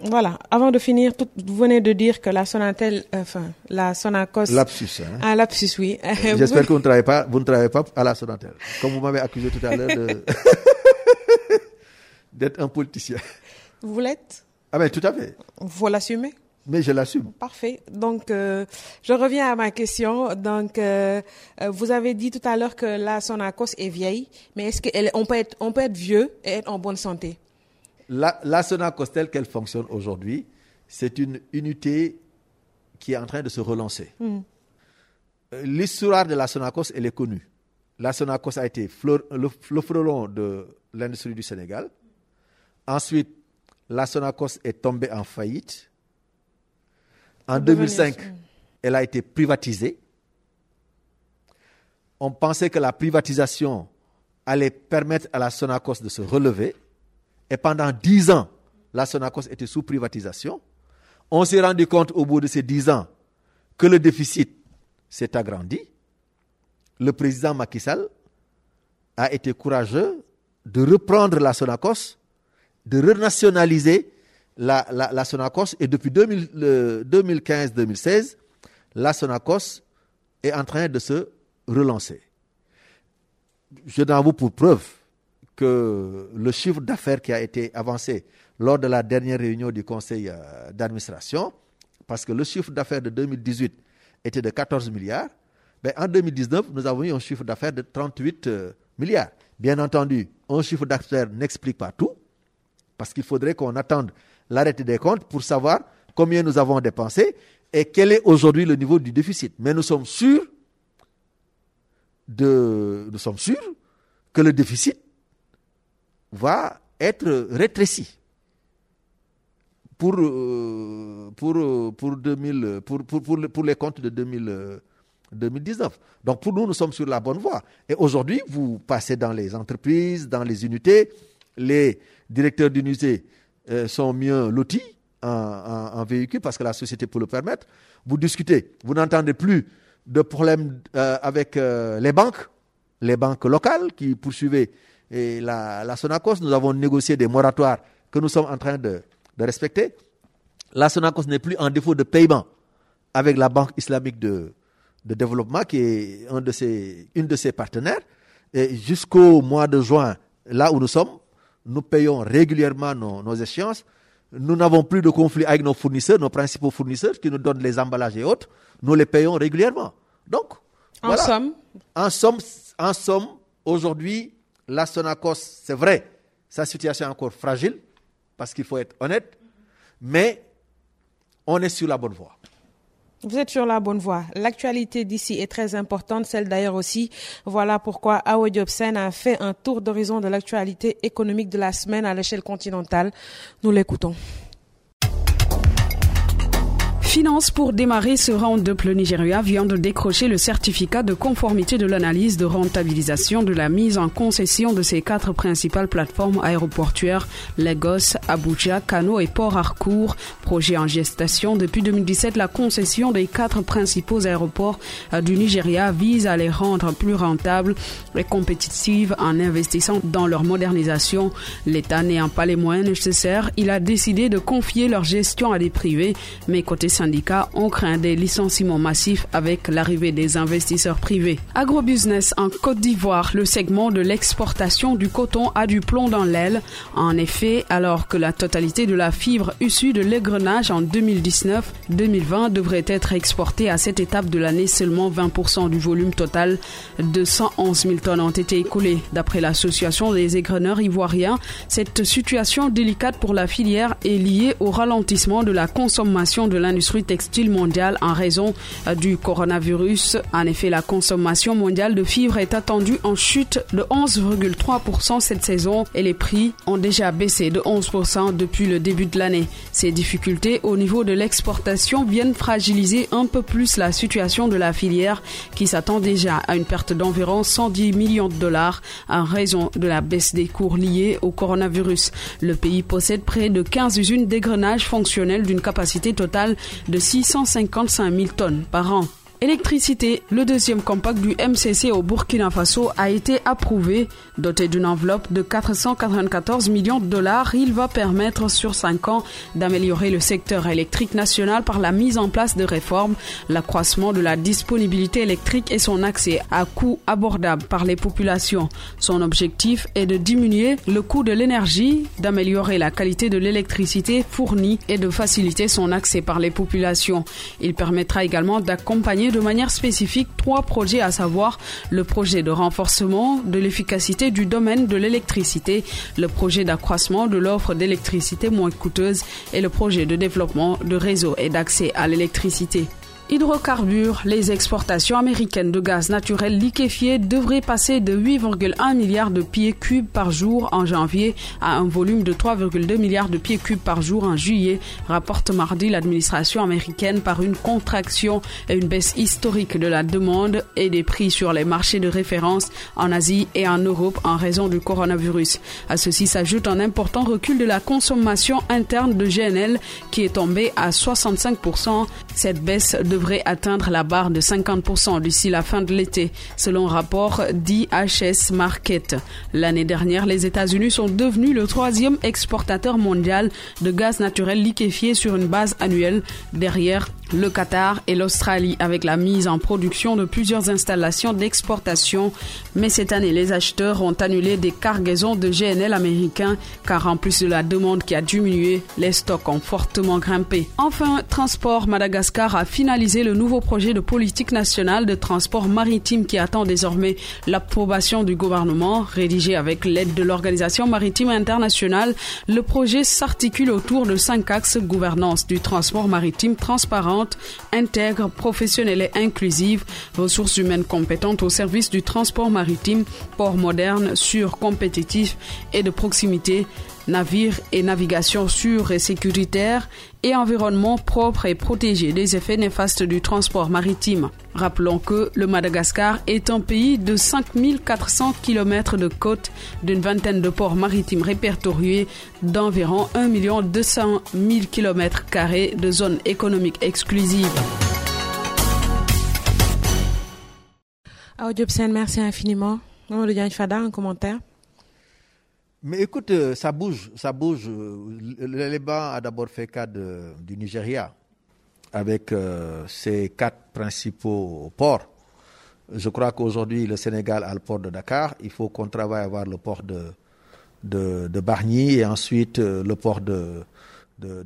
Speaker 1: voilà. Avant de finir, vous venez de dire que la Sonatel, euh, enfin, la Sonacos.
Speaker 2: Lapsus. Hein.
Speaker 1: Ah, lapsus, oui.
Speaker 2: J'espère que vous ne travaillez pas, vous ne travaillez pas à la Sonatel. Comme vous m'avez accusé tout à l'heure d'être un politicien.
Speaker 1: Vous l'êtes?
Speaker 2: Ah ben tout à fait.
Speaker 1: Vous l'assumez?
Speaker 2: Mais je l'assume.
Speaker 1: Parfait. Donc, euh, je reviens à ma question. Donc, euh, euh, vous avez dit tout à l'heure que la Sonacos est vieille, mais est-ce qu'on peut être, on peut être vieux et être en bonne santé?
Speaker 2: La, la Sonacos telle qu'elle fonctionne aujourd'hui, c'est une unité qui est en train de se relancer. Hmm. L'histoire de la Sonacos, elle est connue. La Sonacos a été le, le frelon de l'industrie du Sénégal. Ensuite, la Sonacos est tombée en faillite. En 2005, elle a été privatisée. On pensait que la privatisation allait permettre à la Sonacos de se relever. Et pendant dix ans, la Sonacos était sous privatisation. On s'est rendu compte au bout de ces dix ans que le déficit s'est agrandi. Le président Macky Sall a été courageux de reprendre la Sonacos, de renationaliser la, la, Sonacos et depuis 2015-2016, la Sonacos est en train de se relancer. Je donne à vous pour preuve que le chiffre d'affaires qui a été avancé lors de la dernière réunion du conseil euh, d'administration, parce que le chiffre d'affaires de 2018 était de 14 milliards, ben en 2019, nous avons eu un chiffre d'affaires de 38 euh, milliards. Bien entendu, un chiffre d'affaires n'explique pas tout, parce qu'il faudrait qu'on attende l'arrêté des comptes pour savoir combien nous avons dépensé et quel est aujourd'hui le niveau du déficit. Mais nous sommes sûrs de, nous sommes sûrs que le déficit va être rétréci pour, euh, pour, 2000, pour, pour, pour, les comptes de 2000, 2019. Donc pour nous, nous sommes sur la bonne voie. Et aujourd'hui, vous passez dans les entreprises, dans les unités, les directeurs d'unités euh, sont mieux lotis en, véhicule parce que la société peut le permettre. Vous discutez, vous n'entendez plus de problèmes euh, avec euh, les banques, les banques locales qui poursuivaient et la, la, Sonacos. Nous avons négocié des moratoires que nous sommes en train de, de respecter. La Sonacos n'est plus en défaut de paiement avec la Banque islamique de, de développement qui est un de ses, une de ses partenaires. Et jusqu'au mois de juin, là où nous sommes, nous payons régulièrement nos, échéances. Nous n'avons plus de conflit avec nos fournisseurs, nos principaux fournisseurs qui nous donnent les emballages et autres. Nous les payons régulièrement. Donc,
Speaker 1: en somme
Speaker 2: En somme, en somme aujourd'hui, la Sonacos, c'est vrai, sa situation est encore fragile, parce qu'il faut être honnête, mais on est sur la bonne voie.
Speaker 1: Vous êtes sur la bonne voie. L'actualité d'ici est très importante, celle d'ailleurs aussi. Voilà pourquoi Awa Diopsen a fait un tour d'horizon de l'actualité économique de la semaine à l'échelle continentale. Nous l'écoutons.
Speaker 7: Finance pour démarrer ce round-up, le Nigeria vient de décrocher le certificat de conformité de l'analyse de rentabilisation de la mise en concession de ses quatre principales plateformes aéroportuaires Lagos, Abuja, Kano et Port Harcourt. Projet en gestation depuis 2017, la concession des quatre principaux aéroports euh, du Nigeria vise à les rendre plus rentables et compétitives en investissant dans leur modernisation. L'État n'ayant pas les moyens nécessaires, il a décidé de confier leur gestion à des privés, mais côté syndicats ont craint des licenciements massifs avec l'arrivée des investisseurs privés. Agrobusiness en Côte d'Ivoire, le segment de l'exportation du coton a du plomb dans l'aile. En effet, alors que la totalité de la fibre issue de l'égrenage en 2019-2020 devrait être exportée à cette étape de l'année, seulement 20% du volume total de 111 000 tonnes ont été écoulées. D'après l'association des égreneurs ivoiriens, cette situation délicate pour la filière est liée au ralentissement de la consommation de l'industrie textile mondiale en raison euh, du coronavirus. En effet, la consommation mondiale de fibres est attendue en chute de 11,3% cette saison et les prix ont déjà baissé de 11% depuis le début de l'année. Ces difficultés au niveau de l'exportation viennent fragiliser un peu plus la situation de la filière qui s'attend déjà à une perte d'environ 110 millions de dollars en raison de la baisse des cours liés au coronavirus. Le pays possède près de 15 usines d'égrenage fonctionnelles d'une capacité totale de 655 000 tonnes par an. Électricité, le deuxième compact du MCC au Burkina Faso a été approuvé. Doté d'une enveloppe de 494 millions de dollars, il va permettre sur cinq ans d'améliorer le secteur électrique national par la mise en place de réformes, l'accroissement de la disponibilité électrique et son accès à coût abordable par les populations. Son objectif est de diminuer le coût de l'énergie, d'améliorer la qualité de l'électricité fournie et de faciliter son accès par les populations. Il permettra également d'accompagner de manière spécifique trois projets, à savoir le projet de renforcement de l'efficacité du domaine de l'électricité, le projet d'accroissement de l'offre d'électricité moins coûteuse et le projet de développement de réseaux et d'accès à l'électricité. Hydrocarbures, les exportations américaines de gaz naturel liquéfié devraient passer de 8,1 milliards de pieds cubes par jour en janvier à un volume de 3,2 milliards de pieds cubes par jour en juillet, rapporte mardi l'administration américaine par une contraction et une baisse historique de la demande et des prix sur les marchés de référence en Asie et en Europe en raison du coronavirus. À ceci s'ajoute un important recul de la consommation interne de GNL qui est tombé à 65%. Cette baisse de atteindre la barre de 50% d'ici la fin de l'été, selon rapport d'IHS Market. L'année dernière, les États-Unis sont devenus le troisième exportateur mondial de gaz naturel liquéfié sur une base annuelle, derrière le Qatar et l'Australie avec la mise en production de plusieurs installations d'exportation. Mais cette année, les acheteurs ont annulé des cargaisons de GNL américains car en plus de la demande qui a diminué, les stocks ont fortement grimpé. Enfin, Transport Madagascar a finalisé le nouveau projet de politique nationale de transport maritime qui attend désormais l'approbation du gouvernement. Rédigé avec l'aide de l'Organisation maritime internationale, le projet s'articule autour de cinq axes gouvernance du transport maritime transparent intègre, professionnelle et inclusive, ressources humaines compétentes au service du transport maritime, port moderne, sûr, compétitif et de proximité, navires et navigation sûre et sécuritaire et environnement propre et protégé des effets néfastes du transport maritime. Rappelons que le Madagascar est un pays de 5400 km de côte, d'une vingtaine de ports maritimes répertoriés, d'environ 1 200 000 km de zones économiques exclusives.
Speaker 1: merci infiniment. Fada, un commentaire
Speaker 2: mais écoute, euh, ça bouge, ça bouge. Le Liban a d'abord fait cas du Nigeria, avec euh, ses quatre principaux ports. Je crois qu'aujourd'hui, le Sénégal a le port de Dakar. Il faut qu'on travaille à avoir le port de, de, et ensuite euh, le port de, de.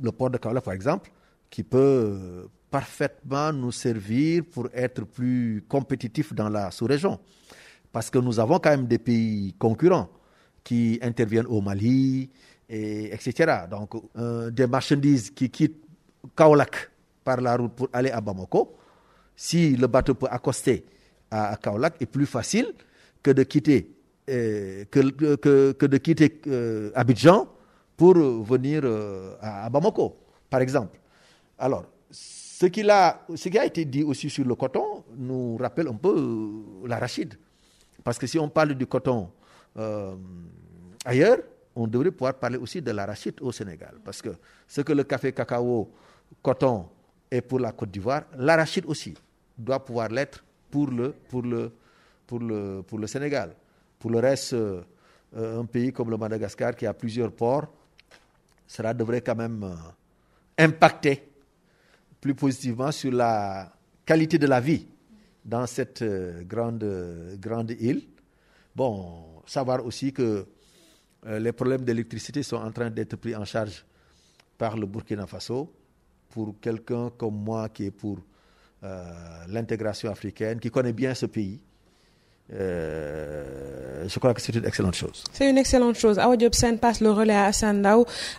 Speaker 2: Le port de Kaolack, par exemple, qui peut parfaitement nous servir pour être plus compétitifs dans la sous-région parce que nous avons quand même des pays concurrents qui interviennent au Mali, et, etc. Donc, euh, des marchandises qui quittent Kaolack par la route pour aller à Bamako, si le bateau peut accoster à, Kaolack, est plus facile que de quitter, euh, que, que, de quitter euh, Abidjan pour venir à, Bamako, par exemple. Alors, ce, ce qui a été dit aussi sur le coton nous rappelle un peu l'arachide. Parce que si on parle du coton euh, ailleurs, on devrait pouvoir parler aussi de l'arachide au Sénégal. Parce que ce que le café cacao, coton est pour la Côte d'Ivoire, l'arachide aussi doit pouvoir l'être pour le, pour, le, pour, le, pour le Sénégal. Pour le reste, euh, un pays comme le Madagascar qui a plusieurs ports, cela devrait quand même euh, impacter plus positivement sur la qualité de la vie dans cette euh, grande, grande île. Bon, savoir aussi que euh, les problèmes d'électricité sont en train d'être pris en charge par le Burkina Faso. Pour quelqu'un comme moi qui est pour euh, l'intégration africaine, qui connaît bien ce pays, je crois que c'est une excellente chose.
Speaker 1: C'est une excellente chose. Awa Sen passe le relais à Hassan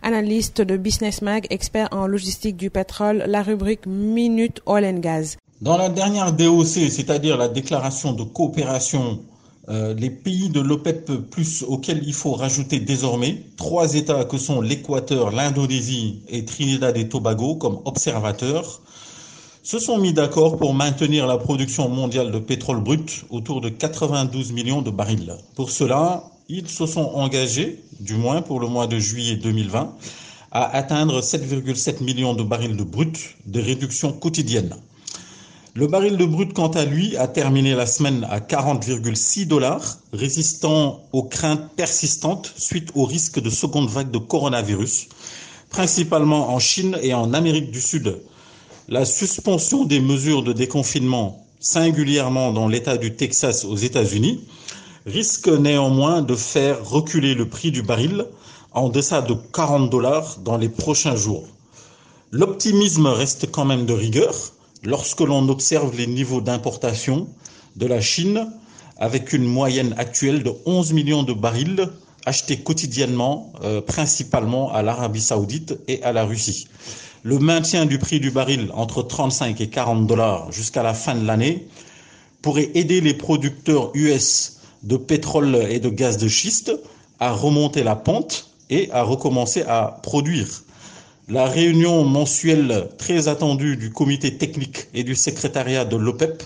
Speaker 1: analyste de Business Mag, expert en logistique du pétrole, la rubrique Minute Oil and Gas.
Speaker 8: Dans la dernière DOC, c'est-à-dire la déclaration de coopération, euh, les pays de l'OPEP, auxquels il faut rajouter désormais trois États que sont l'Équateur, l'Indonésie et Trinidad et Tobago comme observateurs, se sont mis d'accord pour maintenir la production mondiale de pétrole brut autour de 92 millions de barils. Pour cela, ils se sont engagés, du moins pour le mois de juillet 2020, à atteindre 7,7 millions de barils de brut de réduction quotidienne. Le baril de brut, quant à lui, a terminé la semaine à 40,6 dollars, résistant aux craintes persistantes suite au risque de seconde vague de coronavirus, principalement en Chine et en Amérique du Sud. La suspension des mesures de déconfinement, singulièrement dans l'État du Texas aux États-Unis, risque néanmoins de faire reculer le prix du baril en deçà de 40 dollars dans les prochains jours. L'optimisme reste quand même de rigueur lorsque l'on observe les niveaux d'importation de la Chine avec une moyenne actuelle de 11 millions de barils achetés quotidiennement, euh, principalement à l'Arabie saoudite et à la Russie. Le maintien du prix du baril entre 35 et 40 dollars jusqu'à la fin de l'année pourrait aider les producteurs US de pétrole et de gaz de schiste à remonter la pente et à recommencer à produire. La réunion mensuelle très attendue du comité technique et du secrétariat de l'OPEP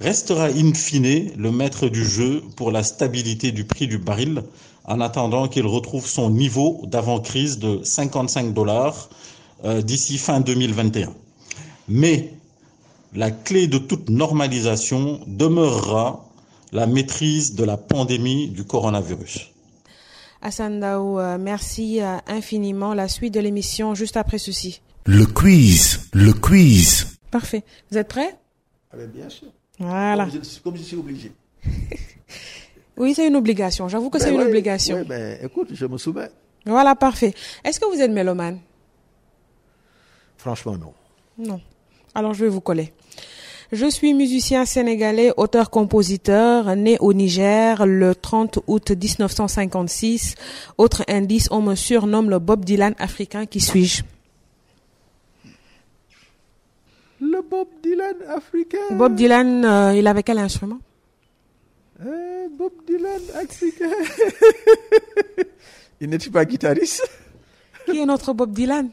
Speaker 8: restera in fine le maître du jeu pour la stabilité du prix du baril en attendant qu'il retrouve son niveau d'avant-crise de 55 dollars euh, d'ici fin 2021. Mais la clé de toute normalisation demeurera la maîtrise de la pandémie du coronavirus.
Speaker 1: Hassan euh, merci euh, infiniment. La suite de l'émission juste après ceci.
Speaker 9: Le quiz, le quiz.
Speaker 1: Parfait. Vous êtes prêts?
Speaker 2: Ah ben, Bien sûr.
Speaker 1: Voilà.
Speaker 2: Comme je, suis obligé.
Speaker 1: oui, c'est une obligation. J'avoue que
Speaker 2: ben
Speaker 1: c'est une obligation.
Speaker 2: Oui, ben, écoute, je me soumets.
Speaker 1: Voilà, parfait. Est-ce que vous êtes mélomane?
Speaker 2: Franchement, non.
Speaker 1: Non. Alors, je vais vous coller. Je suis musicien sénégalais, auteur-compositeur, né au Niger le 30 août 1956. Autre indice, on me surnomme le Bob Dylan africain. Qui suis-je?
Speaker 2: Le Bob Dylan africain.
Speaker 1: Bob Dylan, euh, il avait quel instrument?
Speaker 2: Euh, Bob Dylan africain. il n'était pas guitariste?
Speaker 1: Qui est notre Bob Dylan?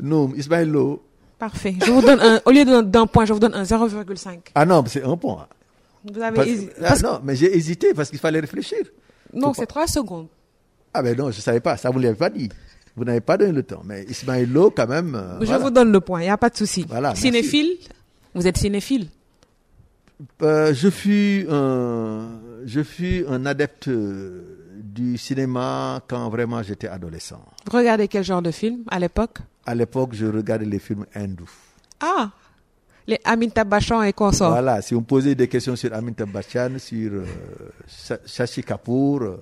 Speaker 2: Non, Ismaël Lo.
Speaker 1: Parfait. Je vous donne un, au lieu d'un point, je vous donne un 0,5.
Speaker 2: Ah non, c'est un point.
Speaker 1: Vous avez
Speaker 2: ah non, mais j'ai hésité parce qu'il fallait réfléchir.
Speaker 1: Non, c'est trois secondes.
Speaker 2: Ah ben non, je ne savais pas. Ça, vous ne l'avez pas dit. Vous n'avez pas donné le temps. Mais Ismaël Lo, quand même. Euh,
Speaker 1: je vous donne le point, il n'y a pas de souci.
Speaker 2: Voilà,
Speaker 1: cinéphile? Vous êtes cinéphile?
Speaker 2: Euh, je, fus un, je fus un adepte du cinéma quand vraiment j'étais adolescent.
Speaker 1: Vous regardez quel genre de film à l'époque?
Speaker 2: À l'époque, je regardais les films hindous.
Speaker 1: Ah les Amitabh Bachchan et consorts.
Speaker 2: Voilà, si on posait des questions sur Amitabh Bachchan, sur euh, Shashi Kapoor. Euh.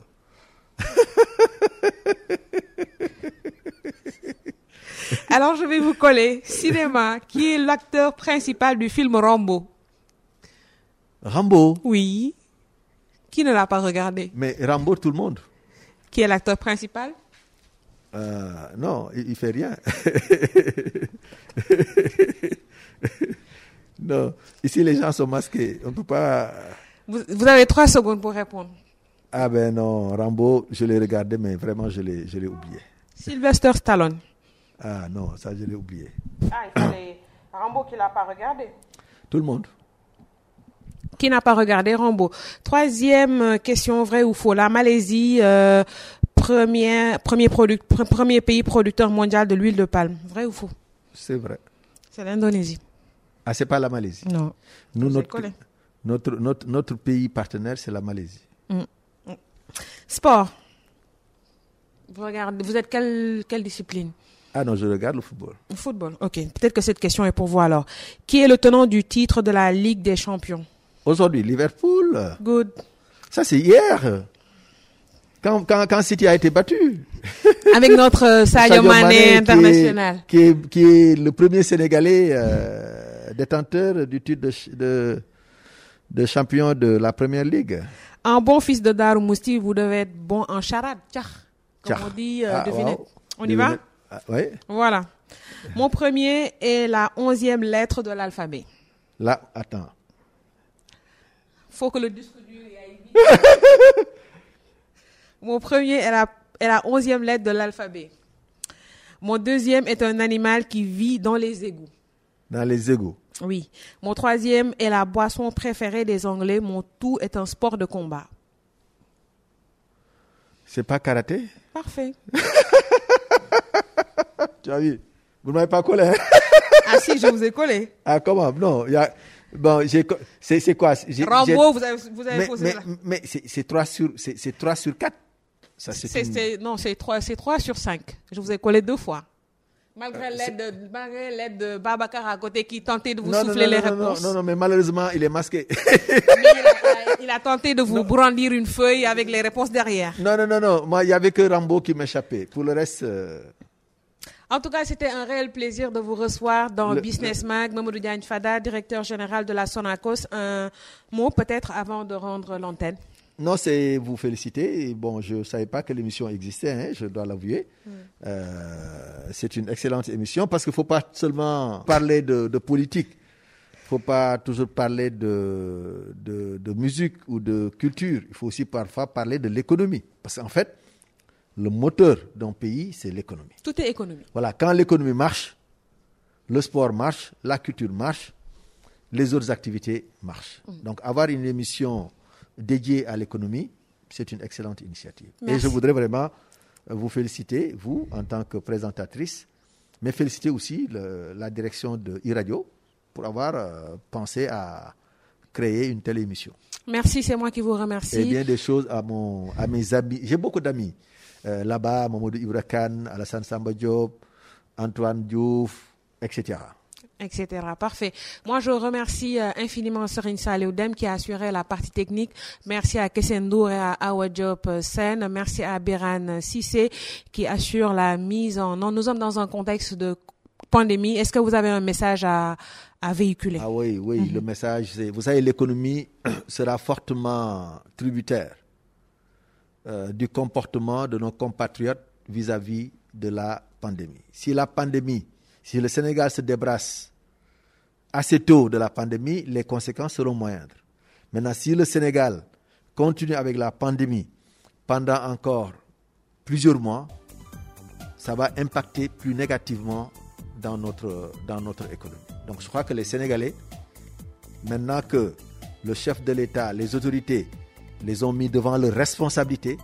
Speaker 1: Alors je vais vous coller. Cinéma, qui est l'acteur principal du film Rambo
Speaker 2: Rambo
Speaker 1: Oui. Qui ne l'a pas regardé?
Speaker 2: Mais Rambo, tout le monde.
Speaker 1: Qui est l'acteur principal?
Speaker 2: Euh, non, il, ne fait rien. non, ici les gens sont masqués. On peut pas.
Speaker 1: Vous, avez trois secondes pour répondre.
Speaker 2: Ah ben non, Rambo, je l'ai regardé, mais vraiment je l'ai, je l'ai oublié.
Speaker 1: Sylvester Stallone.
Speaker 2: Ah non, ça je l'ai oublié.
Speaker 1: Ah, il fallait Rambo qui l'a pas regardé.
Speaker 2: Tout le monde.
Speaker 1: Qui n'a pas regardé Rambo? Troisième question, vrai ou faux. La Malaisie euh, premier, premier, premier pays producteur mondial de l'huile de palme. Vrai ou faux?
Speaker 2: C'est vrai.
Speaker 1: C'est l'Indonésie.
Speaker 2: Ah, c'est pas la Malaisie
Speaker 1: Non.
Speaker 2: Nous, notre, notre, notre, pays partenaire, c'est la Malaisie. Mm.
Speaker 1: Mm. Sport. Vous, regardez, vous êtes quelle, quelle discipline?
Speaker 2: Ah non, je regarde le football.
Speaker 1: Le football, ok. Peut-être que cette question est pour vous alors. Qui est le tenant du titre de la Ligue des Champions?
Speaker 2: Aujourd'hui, Liverpool.
Speaker 1: Good.
Speaker 2: Ça, c'est hier. Quand, quand, quand City a été battu.
Speaker 1: Avec notre euh, Sadio, Mané, international.
Speaker 2: Qui est, qui est, le premier Sénégalais euh, détenteur du titre de, de, de, champion de la Première Ligue.
Speaker 1: Un bon fils de Darou Mousti, vous devez être bon en charade. Tchah, comme on dit, euh, ah, On y va?
Speaker 2: Ah, Oui.
Speaker 1: Voilà. Mon premier est la onzième lettre de l'alphabet.
Speaker 2: Là, attends.
Speaker 1: Faut que le disque aille Mon premier est la, est la onzième lettre de l'alphabet. Mon deuxième est un animal qui vit dans les égouts.
Speaker 2: Dans les égouts.
Speaker 1: Oui. Mon troisième est la boisson préférée des Anglais. Mon tout est un sport de combat.
Speaker 2: C'est pas karaté?
Speaker 1: Parfait.
Speaker 2: tu as vu? Vous ne m'avez pas collé. Hein?
Speaker 1: ah si, je vous ai collé.
Speaker 2: Ah comment? Non, il y a... Bon, c'est quoi?
Speaker 1: Rambo, vous avez, vous avez
Speaker 2: mais,
Speaker 1: posé
Speaker 2: mais,
Speaker 1: là.
Speaker 2: mais c'est 3 sur, c'est 3 sur 4.
Speaker 1: Ça, une... Non, c'est 3, 3 sur 5. Je vous ai collé deux fois. Malgré euh, l'aide de, malgré l'aide de Babacar à côté qui tentait de vous
Speaker 2: non,
Speaker 1: souffler
Speaker 2: non, non,
Speaker 1: les réponses.
Speaker 2: Non, non, mais malheureusement, il est masqué.
Speaker 1: il, a, il, a, tenté de vous brandir une feuille avec les réponses derrière.
Speaker 2: Non, non, non, non. Moi, il n'y avait que Rambo qui m'échappait. Pour le reste. Euh...
Speaker 1: En tout cas, c'était un réel plaisir de vous recevoir dans le, Business Mag. Mamoudou Diagne Fada, directeur général de la Sonacos. Un mot peut-être avant de rendre l'antenne?
Speaker 2: Non, c'est vous féliciter. Bon, je ne savais pas que l'émission existait, hein, je dois l'avouer. Mm. Euh, c'est une excellente émission parce qu'il ne faut pas seulement parler de, de politique. Il ne faut pas toujours parler de, de, de, musique ou de culture. Il faut aussi parfois parler de l'économie. Parce qu'en fait, le moteur d'un pays, c'est l'économie.
Speaker 1: Tout est économie.
Speaker 2: Voilà, quand l'économie marche, le sport marche, la culture marche, les autres activités marchent. Mm. Donc avoir une émission dédiée à l'économie, c'est une excellente initiative. Et je voudrais vraiment vous féliciter, vous, en tant que présentatrice, mais féliciter aussi le, la direction de e-radio pour avoir euh, pensé à créer une telle émission.
Speaker 1: Merci, c'est moi qui vous remercie.
Speaker 2: Et bien des choses à, mon, à mes amis. J'ai beaucoup d'amis euh, là-bas, Mamadou Ibrakan, Alassane Samba Diop, Antoine Diouf, etc.
Speaker 1: Etc. Parfait. Moi, je remercie euh, infiniment Serine Saleoudem qui a assuré la partie technique. Merci à Kessendour et à Awa Diop Sen. Merci à Biran Sissé qui assure la mise en... Non, nous sommes dans un contexte de pandémie. Est-ce que vous avez un message à, à véhiculer?
Speaker 2: Ah oui, oui. Le message, c'est... Vous savez, l'économie sera fortement tributaire euh, du comportement de nos compatriotes vis-à-vis de la pandémie. Si la pandémie, si le Sénégal se débrasse assez tôt de la pandémie, les conséquences seront moindres. Maintenant, si le Sénégal continue avec la pandémie pendant encore plusieurs mois, ça va impacter plus négativement dans notre, dans notre économie. Donc je crois que les Sénégalais, maintenant que le chef de l'État, les autorités les ont mis devant leurs responsabilités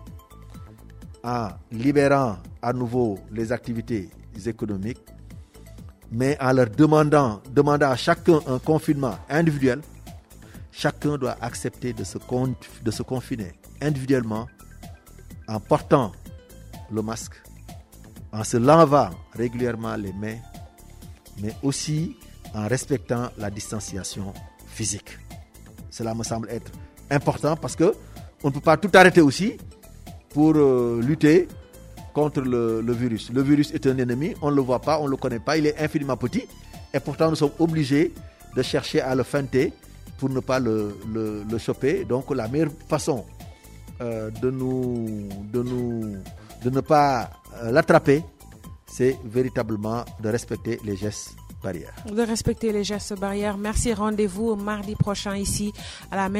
Speaker 2: en libérant à nouveau les activités économiques, mais en leur demandant, demandant à chacun un confinement individuel, chacun doit accepter de se, confiner individuellement en portant le masque, en se lavant régulièrement les mains, mais aussi en respectant la distanciation physique. Cela me semble être important parce que on ne peut pas tout arrêter aussi pour euh, lutter contre le, virus. Le virus est un ennemi, on ne le voit pas, on ne le connaît pas, il est infiniment petit et pourtant nous sommes obligés de chercher à le feinter pour ne pas le, le, le choper. Donc la meilleure façon euh, de, nous, de, nous, de ne pas euh, l'attraper, c'est véritablement de respecter les gestes barrières.
Speaker 1: De respecter les gestes barrières. Merci, rendez-vous mardi prochain ici à la même